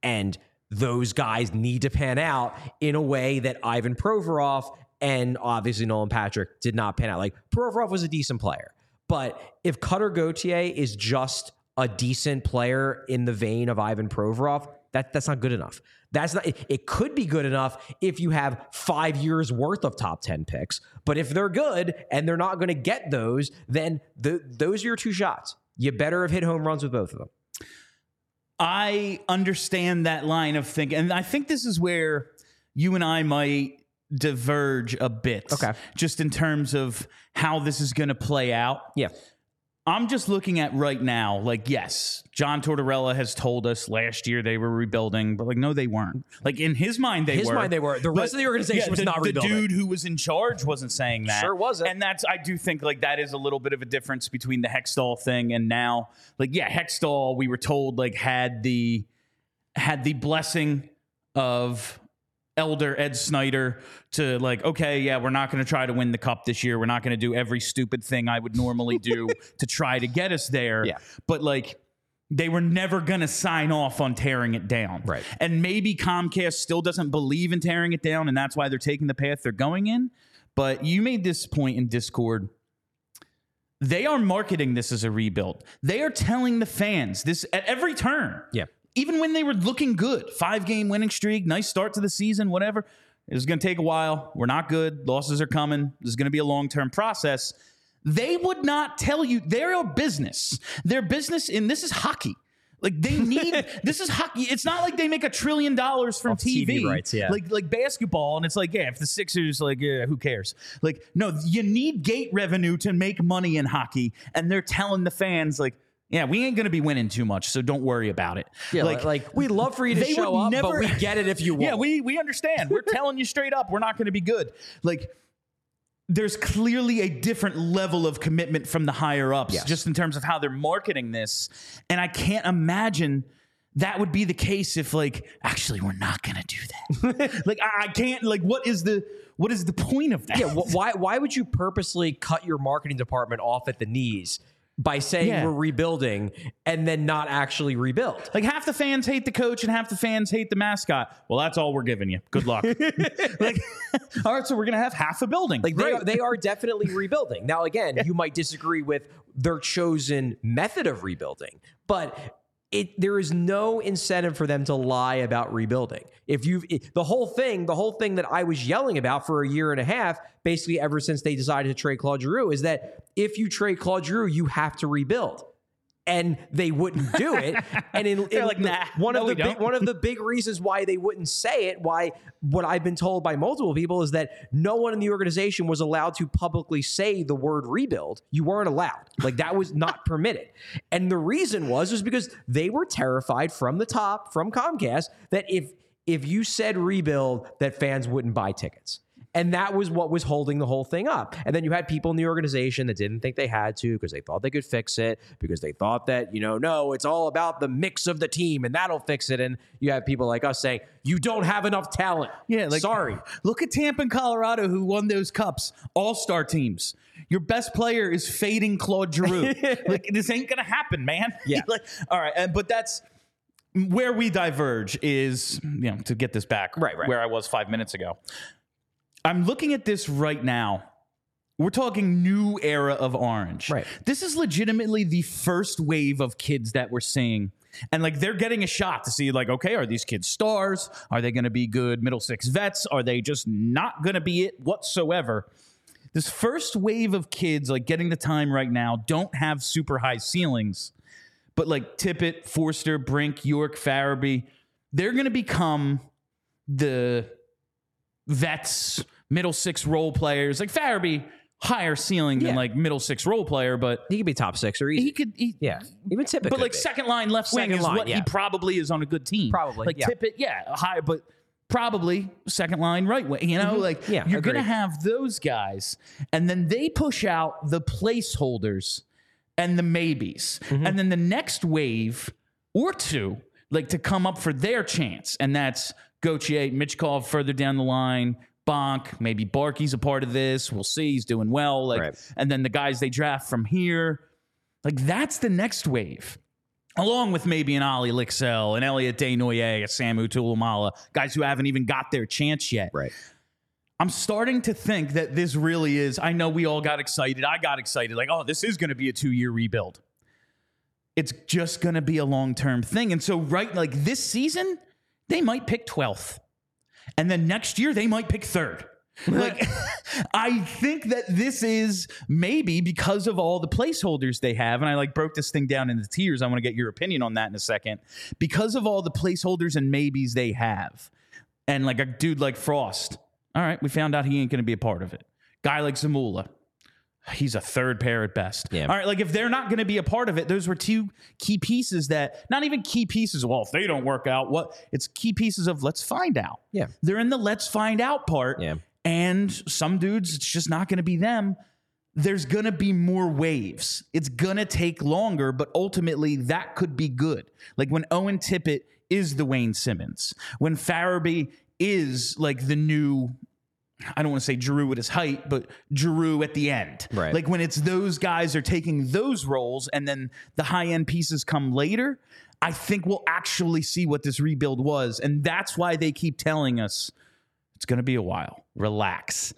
And those guys need to pan out in a way that Ivan Provorov and obviously Nolan Patrick did not pan out. Like Provorov was a decent player, but if Cutter Gauthier is just a decent player in the vein of Ivan Provorov, that that's not good enough. That's not. It, it could be good enough if you have five years worth of top ten picks. But if they're good and they're not going to get those, then the, those are your two shots. You better have hit home runs with both of them. I understand that line of thinking. And I think this is where you and I might diverge a bit. Okay. Just in terms of how this is going to play out. Yeah. I'm just looking at right now, like, yes, John Tortorella has told us last year they were rebuilding, but like, no, they weren't. Like, in his mind, they were His were. mind they were. The rest of the organization was the, not the rebuilding. The dude who was in charge wasn't saying that. Sure wasn't. And that's, I do think, like, that is a little bit of a difference between the Hextall thing and now. Like, yeah, Hextall, we were told, like, had the had the blessing of elder Ed Snider to like, okay, yeah, we're not going to try to win the cup this year. We're not going to do every stupid thing I would normally do to try to get us there. Yeah. But like, they were never going to sign off on tearing it down. Right. And maybe Comcast still doesn't believe in tearing it down, and that's why they're taking the path they're going in. But you made this point in Discord. they are marketing this as a rebuild. They are telling the fans this at every turn. Yeah. Even when they were looking good, five game winning streak, nice start to the season, whatever. It's going to take a while. We're not good. Losses are coming. This is going to be a long term process. They would not tell you their business. Their business in this is hockey. Like they need this is hockey. It's not like they make a trillion dollars from TV, TV rights, yeah. Like like basketball, and it's like yeah, if the Sixers like yeah, who cares? Like no, you need gate revenue to make money in hockey, and they're telling the fans like. Yeah, we ain't gonna be winning too much, so don't worry about it. Yeah, like, like we'd love for you to show up, never- but we get it if you won't. Yeah, we we understand. We're telling you straight up, we're not going to be good. Like there's clearly a different level of commitment from the higher ups Yes. just in terms of how they're marketing this. And I can't imagine that would be the case if like actually we're not going to do that. like I, I can't like what is the what is the point of that? Yeah, wh- why why would you purposely cut your marketing department off at the knees by saying Yeah. we're rebuilding and then not actually rebuild? Like half the fans hate the coach and half the fans hate the mascot. Well, that's all we're giving you. Good luck. like, all right, so we're gonna have half a building. Like they are, they are definitely rebuilding. Now again, you might disagree with their chosen method of rebuilding, but it there is no incentive for them to lie about rebuilding. If you have the whole thing, the whole thing that I was yelling about for a year and a half, basically ever since they decided to trade Claude Giroux, is that if you trade Claude Giroux, you have to rebuild. And they wouldn't do it. And in, in like, "Nah, one no, of the big, don't." one of the big reasons why they wouldn't say it, why what I've been told by multiple people is that no one in the organization was allowed to publicly say the word rebuild. You weren't allowed. Like that was not permitted. And the reason was was because they were terrified from the top, from Comcast, that if if you said rebuild, that fans wouldn't buy tickets. And that was what was holding the whole thing up. And then you had people in the organization that didn't think they had to because they thought they could fix it, because they thought that, you know, no, it's all about the mix of the team and that'll fix it. And you have people like us saying, you don't have enough talent. Yeah, like sorry. Look at Tampa and Colorado who won those cups, all star teams. Your best player is fading Claude Giroux. like this ain't gonna happen, man. Yeah. like, all right, and but that's where we diverge is you know to get this back Right, right. where I was five minutes ago. I'm looking at this right now. We're talking new era of orange. Right. This is legitimately the first wave of kids that we're seeing. And like they're getting a shot to see, like, okay, are these kids stars? Are they going to be good middle six vets? Are they just not going to be it whatsoever? This first wave of kids, like getting the time right now, don't have super high ceilings. But like Tippett, Foerster, Brink, York, Farabee, they're going to become the vets, middle six role players. Like Farabee, higher ceiling than Yeah. like middle six role player, but He could be top six or easy. he could. He, yeah. Even Tippett. but could like be. second line left wing Second is line, what yeah. he probably is on a good team. Probably, like yeah. Tippett, yeah, high, but probably second line right wing. You know, like Mm-hmm. Yeah, you're gonna have those guys, and then they push out the placeholders and the maybes, Mm-hmm. and then the next wave or two, like to come up for their chance, and that's Gauthier, Michkov further down the line. Bonk, maybe Barkey's a part of this. We'll see. He's doing well. Like, Right. and then the guys they draft from here, like that's the next wave along with maybe an Olle Lycksell, an Elliot Desnoyers, a Samu Tuomaala, guys who haven't even got their chance yet. Right. I'm starting to think that this really is. I know we all got excited. I got excited. Like, oh, this is going to be a two year rebuild. It's just going to be a long term thing. And so, right, like this season, they might pick 12th. And then next year, they might pick third. Like, I think that this is maybe because of all the placeholders they have. And I like broke this thing down into tiers. I want to get your opinion on that in a second. Because of all the placeholders and maybes they have. And like a dude like Frost, all right, we found out he ain't going to be a part of it. Guy like Zamula, he's a third pair at best. Yeah. All right, like if they're not going to be a part of it, those were two key pieces that, not even key pieces. Well, if they don't work out, what? It's key pieces of let's find out. Yeah. They're in the let's find out part. Yeah. And some dudes, it's just not going to be them. There's going to be more waves. It's going to take longer, but ultimately that could be good. Like when Owen Tippett is the Wayne Simmonds, when Farabee is like the new I don't want to say Giroux at his height, but Giroux at the end. Right. Like when it's those guys are taking those roles and then the high end pieces come later, I think we'll actually see what this rebuild was. And that's why they keep telling us it's going to be a while. Relax.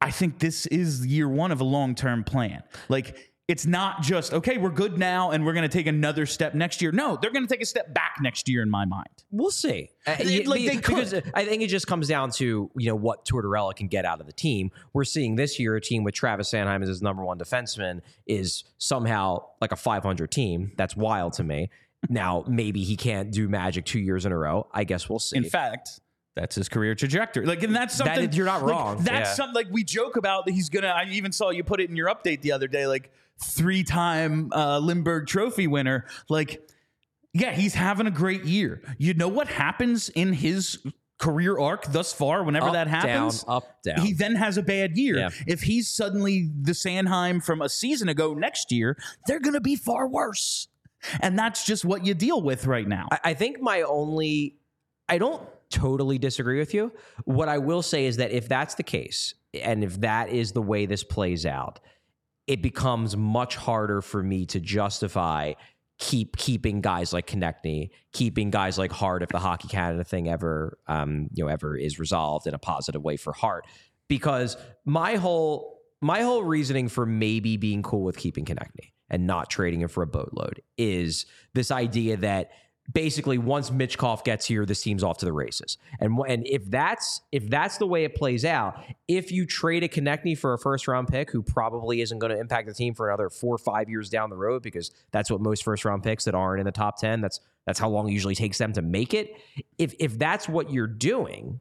I think this is year one of a long term plan. Like it's not just okay, we're good now and we're going to take another step next year. No, they're going to take a step back next year in my mind. We'll see. Uh, It- like, be- they because could. I think it just comes down to you know what Tortorella can get out of the team. We're seeing this year a team with Travis Sanheim as his number one defenseman is somehow like a 500 team. That's wild to me. Now maybe he can't do magic two years in a row. I guess we'll see. In fact, that's his career trajectory. Like, and that's something is- you're not like, wrong. That's Yeah. something like we joke about that he's gonna. I even saw you put it in your update the other day. Like three time uh, Lindbergh Trophy winner. Like, yeah, he's having a great year. You know what happens in his career arc thus far? Whenever Up, that happens, down, up, down. He then has a bad year. Yeah. If he's suddenly the Sanheim from a season ago next year, they're going to be far worse. And that's just what you deal with right now. I, I think my only, I don't totally disagree with you. What I will say is that if that's the case, and if that is the way this plays out, it becomes much harder for me to justify keep keeping guys like Konecny, keeping guys like Hart if the Hockey Canada thing ever, um, you know, ever is resolved in a positive way for Hart, because my whole my whole reasoning for maybe being cool with keeping Konecny and not trading him for a boatload is this idea that basically once Michkov gets here, this team's off to the races. And and if that's if that's the way it plays out, if you trade a Konecny for a first round pick who probably isn't going to impact the team for another four or five years down the road, because that's what most first round picks that aren't in the top ten, that's that's how long it usually takes them to make it. If if that's what you're doing,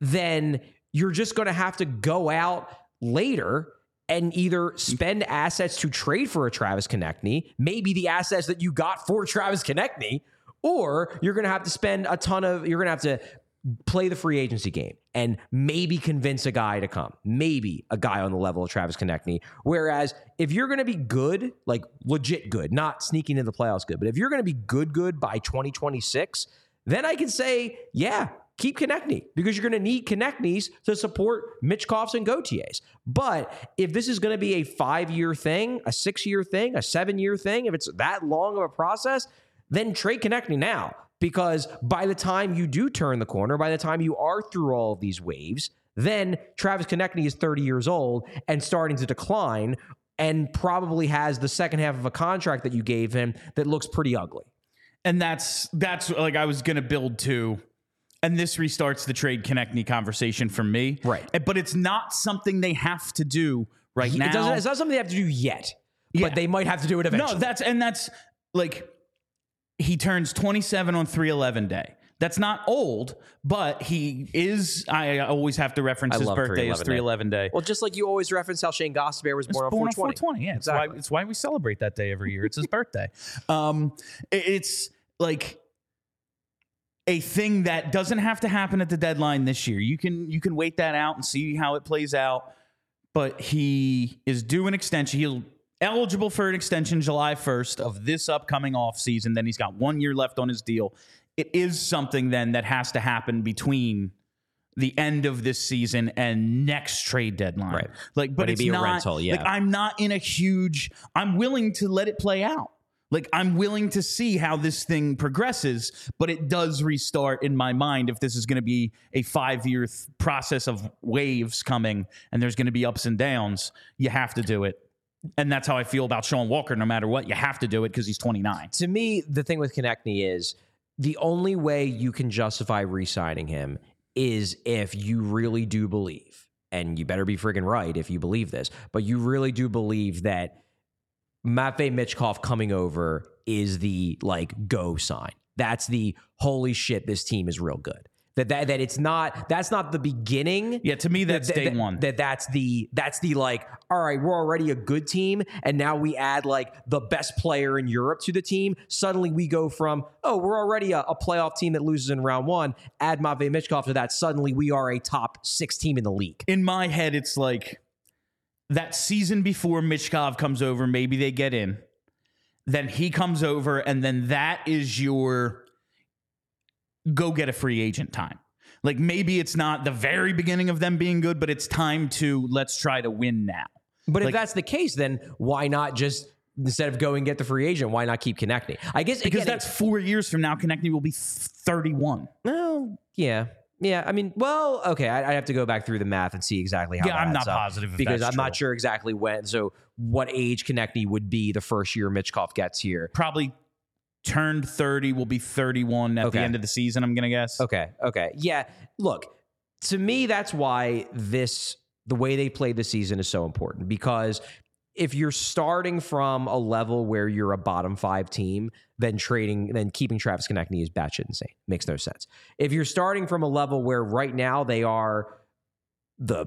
then you're just going to have to go out later and either spend assets to trade for a Travis Konecny, maybe the assets that you got for Travis Konecny, or you're going to have to spend a ton of, you're going to have to play the free agency game and maybe convince a guy to come, maybe a guy on the level of Travis Konecny. Whereas if you're going to be good, like legit good, not sneaking into the playoffs good, but if you're going to be good, good by 2026, then I can say, yeah, keep Konecny because you're going to need Konecny's to support Michkovs and Gauthier's. But if this is going to be a five year thing, a six year thing, a seven year thing, if it's that long of a process, then trade Konecny now. Because by the time you do turn the corner, by the time you are through all of these waves, then Travis Konecny is 30 years old and starting to decline and probably has the second half of a contract that you gave him that looks pretty ugly. and that's that's like I was gonna build to, and this restarts the trade Konecny conversation for me. Right. But it's not something they have to do right It now. it's not something they have to do yet, Yeah. but they might have to do it eventually. no, that's and that's like he turns 27 on 311 day. That's not old, but he is. I always have to reference I his love birthday as 311 311 day. Well, just like you always reference how Shayne Gostisbehere was It's born on born 420. Yeah, it's Exactly. why it's why we celebrate that day every year. It's his birthday. Um, it's like a thing that doesn't have to happen at the deadline this year. You can you can wait that out and see how it plays out. But he is due an extension. He'll eligible for an extension July 1st of this upcoming offseason. Then he's got one year left on his deal. It is something then that has to happen between the end of this season and next trade deadline. Right. Like, but Would it's be a not rental? Yeah. like I'm not in a huge. I'm willing to let it play out. Like I'm willing to see how this thing progresses, but it does restart in my mind if this is going to be a five year th- process of waves coming and there's going to be ups and downs. You have to do it, and that's how I feel about Sean Walker. No matter what, you have to do it because he's 29. to me, the thing with Konecny is the only way you can justify re-signing him is if you really do believe, and you better be friggin' right if you believe this, but you really do believe that Matvey Michkov coming over is the like go sign. That's the holy shit, this team is real good. That that, that it's not that's not the beginning. Yeah, to me that's that, day that- one. That that's the that's the like, all right, we're already a good team, and now we add like the best player in Europe to the team. Suddenly we go from, oh, we're already a, a playoff team that loses in round one. Add Matvey Michkov to that. Suddenly we are a top six team in the league. in my head, it's like that season before Michkov comes over, maybe they get in. Then he comes over, and then that is your go get a free agent time. Like maybe it's not the very beginning of them being good, but it's time to let's try to win now. But if that's the case, then why not just instead of going get the free agent, why not keep Konecny? I guess Because again, that's four years from now. Konecny will be 31. Well, yeah. Yeah, I mean, well, okay, I, I have to go back through the math and see exactly how. Yeah, I'm not up, positive because I'm not sure exactly when. So, what age Konecny would be the first year Michkov gets here? Probably turned 30, will be 31 at Okay. the end of the season, I'm going to guess. Okay, okay, yeah. Look, to me, that's why this the way they played the season is so important because if you're starting from a level where you're a bottom five team, then trading, then keeping Travis Konecny is batshit insane. Makes no sense. If you're starting from a level where right now they are the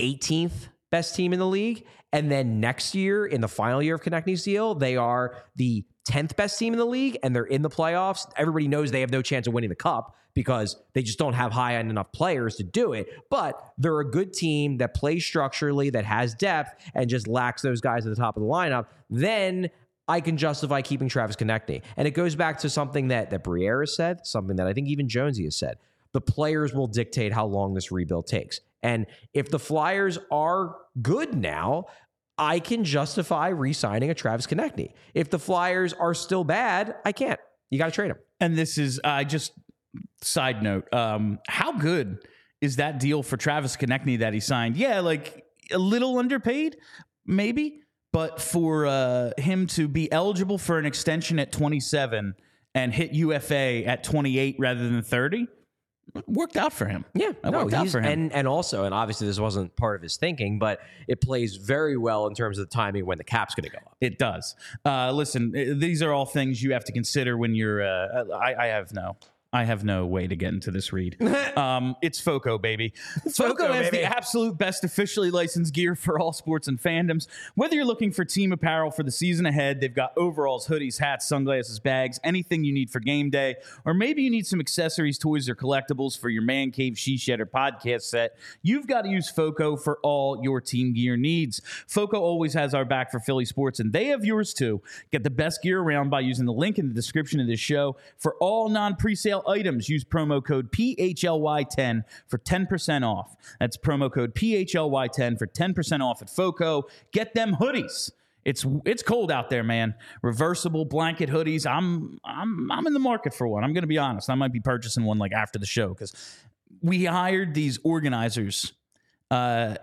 18th best team in the league, and then next year in the final year of Konecny's deal, they are the 10th best team in the league, and they're in the playoffs. Everybody knows they have no chance of winning the cup because they just don't have high end enough players to do it. But they're a good team that plays structurally, that has depth, and just lacks those guys at the top of the lineup. Then I can justify keeping Travis Konecny. And it goes back to something that that Briere has said, something that I think even Jonesy has said. The players will dictate how long this rebuild takes. And if the Flyers are good now, I can justify re-signing a Travis Konecny. If the Flyers are still bad, I can't. You got to trade him. And this is, I just, side note, um, how good is that deal for Travis Konecny that he signed? Yeah, like a little underpaid, maybe, but for uh, him to be eligible for an extension at 27 and hit UFA at 28 rather than 30, worked out for him. Yeah, That no, worked out for him. And and also, and obviously, this wasn't part of his thinking, but it plays very well in terms of the timing when the cap's going to go up. It does. Uh, listen, uh, these are all things you have to consider when you're. Uh, I, I have no. I have no way to get into this read. Um, it's Foco, baby. Foco has baby. the absolute best officially licensed gear for all sports and fandoms. Whether you're looking for team apparel for the season ahead, they've got overalls, hoodies, hats, sunglasses, bags, anything you need for game day, or maybe you need some accessories, toys, or collectibles for your man cave, she shed, or podcast set. You've got to use Foco for all your team gear needs. Foco always has our back for Philly sports, and they have yours too. Get the best gear around by using the link in the description of this show. For all non presale items, use promo code PHLY10 for 10% off. That's promo code PHLY10 for 10% off at Foco. Get them hoodies. It's it's cold out there, man. Reversible blanket hoodies. I'm I'm I'm in the market for one. I'm going to be honest. I might be purchasing one like after the show because we hired these organizers. Uh,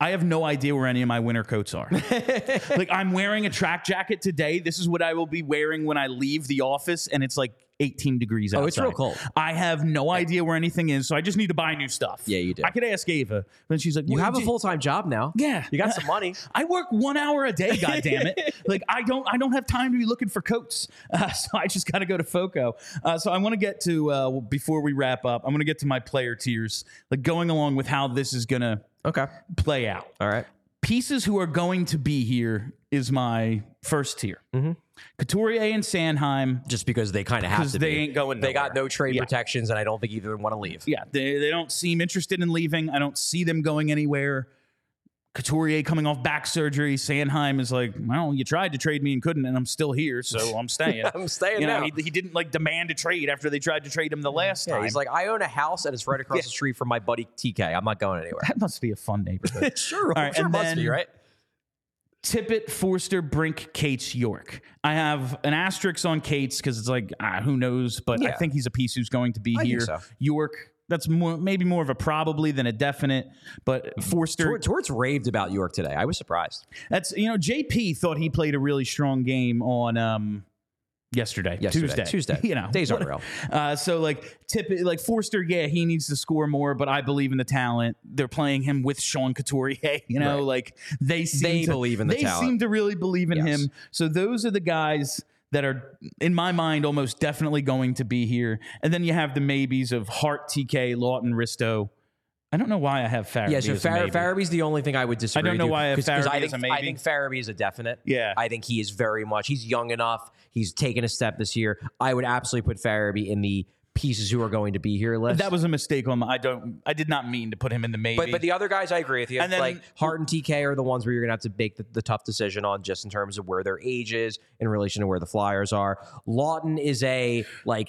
I have no idea where any of my winter coats are. like I'm wearing a track jacket today. This is what I will be wearing when I leave the office, and it's like 18 degrees outside. Oh, it's real cold. I have no idea where anything is, so I just need to buy new stuff. Yeah, you do. I could ask Ava, but she's like, You have a full time job now. Yeah, You got some money. I work one hour a day. God damn it! like I don't, I don't have time to be looking for coats. Uh, so I just got to go to Foco. Uh, so I want to get to uh, before we wrap up. I'm going to get to my player tiers, like going along with how this is going to Okay. play out. All right. Pieces who are going to be here is my first tier. Mm-hmm. Couturier and Sanheim. Just because they kind of have to they be. ain't going They got no trade Yeah. protections, and I don't think either of them want to leave. Yeah, they, they don't seem interested in leaving. I don't see them going anywhere. Couturier coming off back surgery. Sanheim is like, well, you tried to trade me and couldn't, and I'm still here, so I'm staying. I'm staying You know, now. he, he didn't like demand a trade after they tried to trade him the last Yeah, time. he's like, I own a house and it's right across the street from my buddy TK. I'm not going anywhere. that must be a fun neighborhood. sure, right, sure and must be right. Tippett, Foerster, Brink, Cates, York. I have an asterisk on Cates because it's like ah, who knows, but I think he's a piece who's going to be I think here. so. York, that's more maybe more of a probably than a definite, but Foerster. Tor- Torts raved about York today. I was surprised. That's you know JP thought he played a really strong game on um yesterday, Yesterday. Tuesday, Tuesday. You know, Days aren't real. Uh, so like tip like Foerster, yeah, he needs to score more, but I believe in the talent. They're playing him with Sean Couturier. You know, Right. like they seem They to, believe in the they talent. seem to really believe in Yes. him. So those are the guys that are in my mind almost definitely going to be here. And then you have the maybes of Hart, TK, Laughton, Risto. I don't know why I have Farabee. Yeah, so Far- Farabee's the only thing I would disagree. I don't know with why I have because I think as I think Farabee is a definite. Yeah. I think he is very much. He's young enough. He's taken a step this year. I would absolutely put Farabee in the pieces who are going to be here list. That was a mistake on my. I don't. I did not mean to put him in the maybe. But but the other guys, I agree with you. And then- like Hart and TK are the ones where you're gonna have to make the, the tough decision on just in terms of where their age is in relation to where the Flyers are. Laughton is a like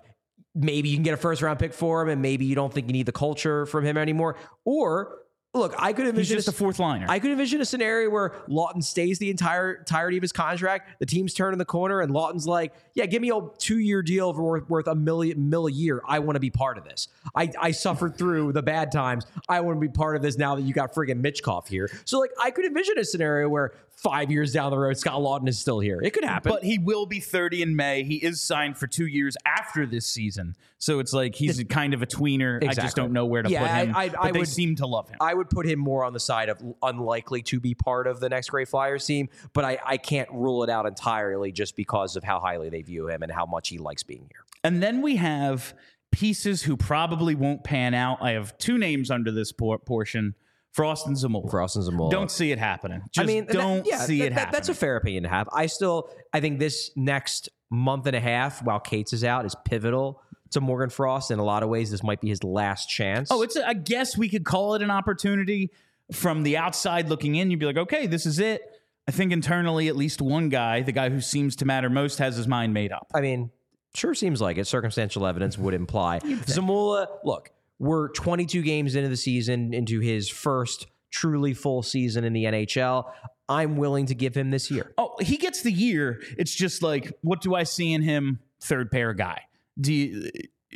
maybe you can get a first round pick for him, and maybe you don't think you need the culture from him anymore. Or look, I could He's envision just a fourth liner. I could envision a scenario where Laughton stays the entire entirety of his contract. The team's turning the corner, and Laughton's like, "Yeah, give me a two year deal for worth, worth a million mil a year. I want to be part of this. I, I suffered through the bad times. I want to be part of this now that you got friggin' Michkov here. So like, I could envision a scenario where five years down the road, Scott Laughton is still here. It could happen. but he will be 30 in May. He is signed for two years after this season. So it's like he's kind of a tweener. I just don't know where to Yeah, put him. I- I- but I they would- seem to love him. I would put him more on the side of unlikely to be part of the next Great Flyers team, but I, I can't rule it out entirely just because of how highly they view him and how much he likes being here. And then we have pieces who probably won't pan out. I have two names under this por- portion Frost and Zamula. Frost and Zamula. Don't see it happening. Just I mean, don't yeah, see that- it that- happening. That's a fair opinion to have. I still, I think this next month and a half while Cates is out is pivotal to Morgan Frost. In a lot of ways, this might be his last chance. Oh, it's. A, I guess we could call it an opportunity from the outside looking in. You'd be like, okay, this is it. I think internally, at least one guy, the guy who seems to matter most, has his mind made up. I mean, sure seems like it. Circumstantial evidence would imply. Zamula, look, we're 22 games into the season, into his first truly full season in the NHL. I'm willing to give him this year. Oh, he gets the year. It's just like, what do I see in him? Third pair guy. Do you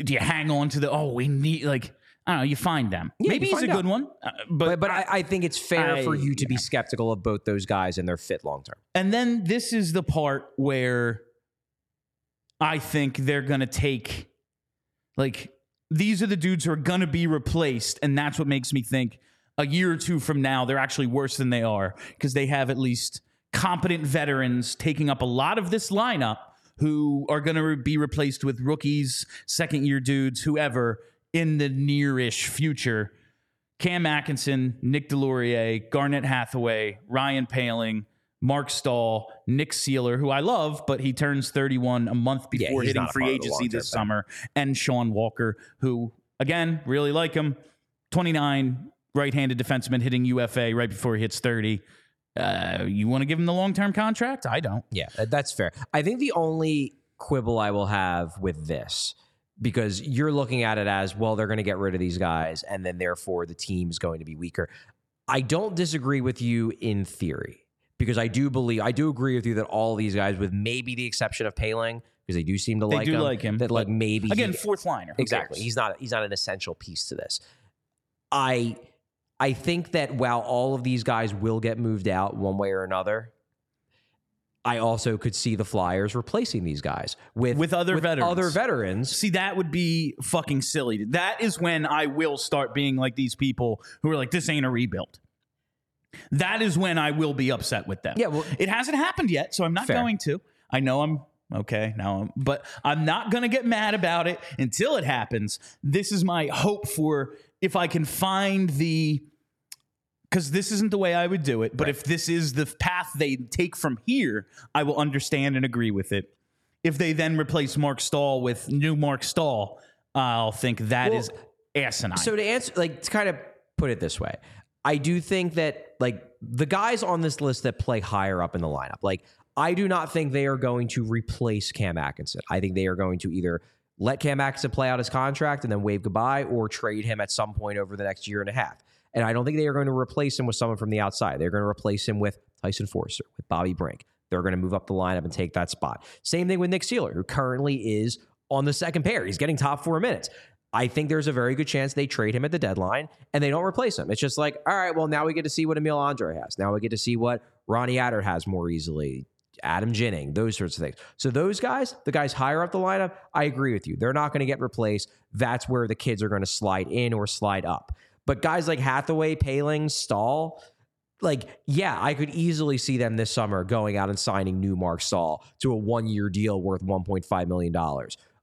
do you hang on to the? Oh, we need like I don't know. You find them. Yeah, Maybe he's a find good out. one, uh, but But, but I, I think it's fair for you to be skeptical of both those guys and their fit long term. And then this is the part where I think they're going to take, like, these are the dudes who are going to be replaced. And that's what makes me think a year or two from now, they're actually worse than they are because they have at least competent veterans taking up a lot of this lineup who are going to be replaced with rookies, second year dudes, whoever in the near ish future. Cam Atkinson, Nick Deslauriers, Garnet Hathaway, Ryan Poehling, Marc Staal, Nick Seeler, who I love, but he turns 31 a month before he's hitting free part of the agency this thing. summer, and Sean Walker, who, again, really like him. 29, right handed defenseman hitting UFA right before he hits 30. Uh, you want to give him the long term contract? I don't. Yeah, that's fair. I think the only quibble I will have with this, because you're looking at it as well, they're going to get rid of these guys, and then therefore the team is going to be weaker. I don't disagree with you in theory, because I do believe, I do agree with you that all these guys, with maybe the exception of Poehling, because they do seem to They like do him, like him, that like maybe Again, he- fourth liner. Exactly. cares? He's not he's not an essential piece to this. I I think that while all of these guys will get moved out one way or another, I also could see the Flyers replacing these guys with With other veterans. Other veterans. See, that would be fucking silly. That is when I will start being like these people who are like, this ain't a rebuild. That is when I will be upset with them. Yeah, well- it hasn't happened yet, so I'm not Fair. going to. I know I'm okay now, I'm, but I'm not going to get mad about it until it happens. This is my hope for if I can find the because this isn't the way I would do it. But if this is the path they take from here, I will understand and agree with it. If they then replace Marc Staal with new Marc Staal, I'll think that Well, is asinine. So to answer, like to kind of put it this way, I do think that like the guys on this list that play higher up in the lineup, like I do not think they are going to replace Cam Atkinson. I think they are going to either let Cam Atkinson play out his contract and then wave goodbye, or trade him at some point over the next year and a half. And I don't think they are going to replace him with someone from the outside. They're going to replace him with Tyson Foerster, with Bobby Brink. They're going to move up the lineup and take that spot. Same thing with Nick Seeler, who currently is on the second pair. He's getting top four minutes. I think there's a very good chance they trade him at the deadline and they don't replace him. It's just like, all right, well, now we get to see what Emil Andrae has. Now we get to see what Ronnie Attard has more easily. Adam Ginning, those sorts of things. So those guys, the guys higher up the lineup, I agree with you. They're not going to get replaced. That's where the kids are going to slide in or slide up. But guys like Hathaway, Poehling, Staal, like, yeah, I could easily see them this summer going out and signing new Marc Staal to a one year deal worth $1.5 million.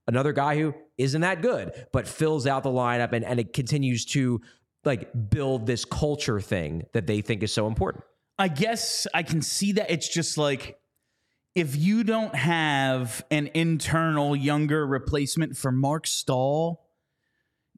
Another guy who isn't that good, but fills out the lineup and, and it continues to like build this culture thing that they think is so important. I guess I can see that. It's just like if you don't have an internal younger replacement for Marc Staal,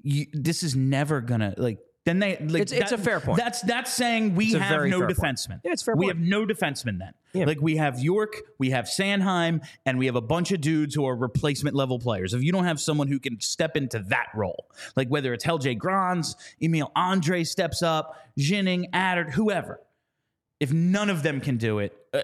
you, this is never gonna like then they like It's- it's a fair point. That's that's saying we have no defensemen. Yeah, it's fair We point. have no defensemen then. Yeah. Like we have York, we have Sanheim, and we have a bunch of dudes who are replacement level players. If you don't have someone who can step into that role, like whether it's Helge Grans, Emil Andrae steps up, Ginning, Attard, whoever, if none of them can do it, uh,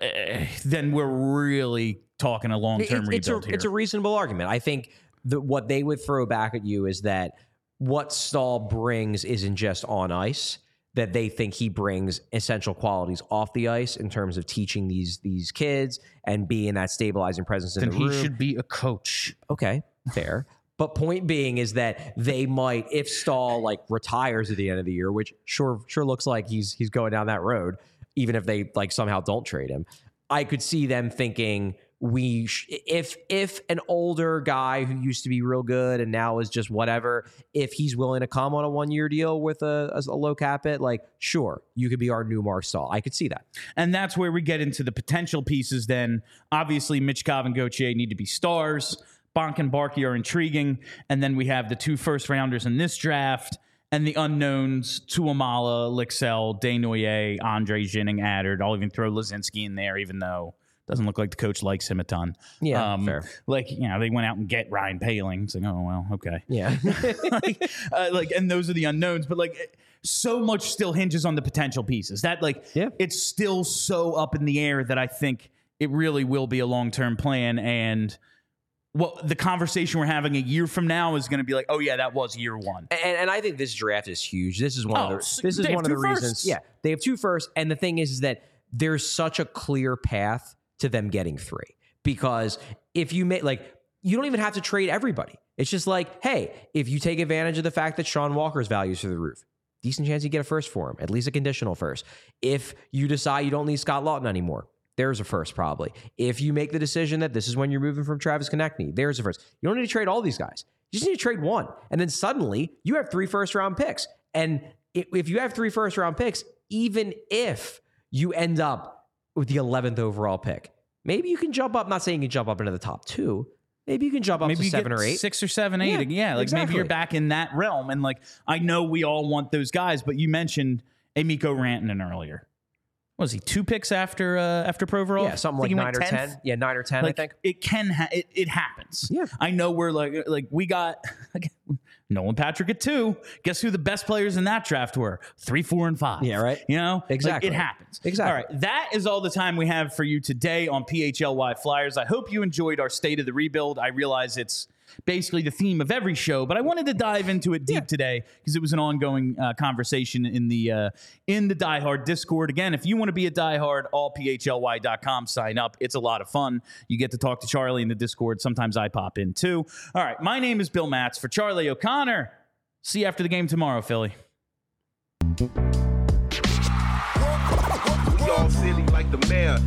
then we're really talking a long term It- it's a rebuild here. it's a reasonable argument. I think that what they would throw back at you is that what Staal brings isn't just on ice. That they think he brings essential qualities off the ice in terms of teaching these these kids and being that stabilizing presence in then the room. he should be a coach. Okay, fair. But point being is that they might, if Staal like retires at the end of the year, which sure sure looks like he's he's going down that road, even if they like somehow don't trade him, I could see them thinking we sh- if if an older guy who used to be real good and now is just whatever, if he's willing to come on a one year deal with a, a low cap it, like sure you could be our new Mark I could see that. And that's where we get into the potential pieces then. Obviously, Mitch and Gauthier need to be stars. Bonk and Barkey are intriguing. And then we have the two first rounders in this draft and the unknowns Tuomaala, Lycksell, Desnoyers, Andrae Ginning, Attard. I'll even throw Lazinski in there, even though doesn't look like the coach likes him a ton. Yeah, fair. Like, you know, they went out and get Ryan Poehling. It's like, oh, well, okay Yeah. like, uh, like, and those are the unknowns. But like, so much still hinges on the potential pieces. That like, Yeah. it's still so up in the air that I think it really will be a long term plan. And what the conversation we're having a year from now is going to be like, oh yeah, that was year one. And, and I think this draft is huge. This is one Oh, of the this is one of the two reasons. Yeah, they have two firsts, and the thing is, is that there's such a clear path to them getting three because if you make like you don't even have to trade everybody. It's just like, hey, if you take advantage of the fact that Sean Walker's values through the roof, decent chance you get a first for him, at least a conditional first. If you decide you don't need Scott Laughton anymore, there's a first probably. If you make the decision that this is when you're moving from Travis Konecny, there's a first. You don't need to trade all these guys. You just need to trade one. And then suddenly you have three first round picks. And if you have three first round picks, even if you end up with the 11th overall pick, maybe you can jump up. Not saying you can jump up into the top two. Maybe you can jump up Maybe to seven or eight. six or seven, eight. Yeah, Yeah, like maybe you're back in that realm. And like, I know we all want those guys, but you mentioned Emiko Rantanen earlier. What was he two picks after uh, after Provorov? Yeah, something like nine or 10th. ten. Yeah, nine or ten, like I think. it can ha- it, it happens Yeah. i know we're like like we got nolan patrick at two. Guess who the best players in that draft were? Three four and five. Yeah, right. you know? Like, Exactly. it happens. Exactly. all right. That is all the time we have for you today on phly flyers. I hope you enjoyed our state of the rebuild. I realize it's basically the theme of every show but i wanted to dive into it deep today because it was an ongoing uh, conversation in the uh, in the diehard discord. Again if you want to be a diehard allphly.com sign up. It's a lot of fun. You get to talk to charlie in the discord. Sometimes i pop in too. All right my name is bill matz. For charlie o'connor see you after the game tomorrow philly. We all silly like the mayor.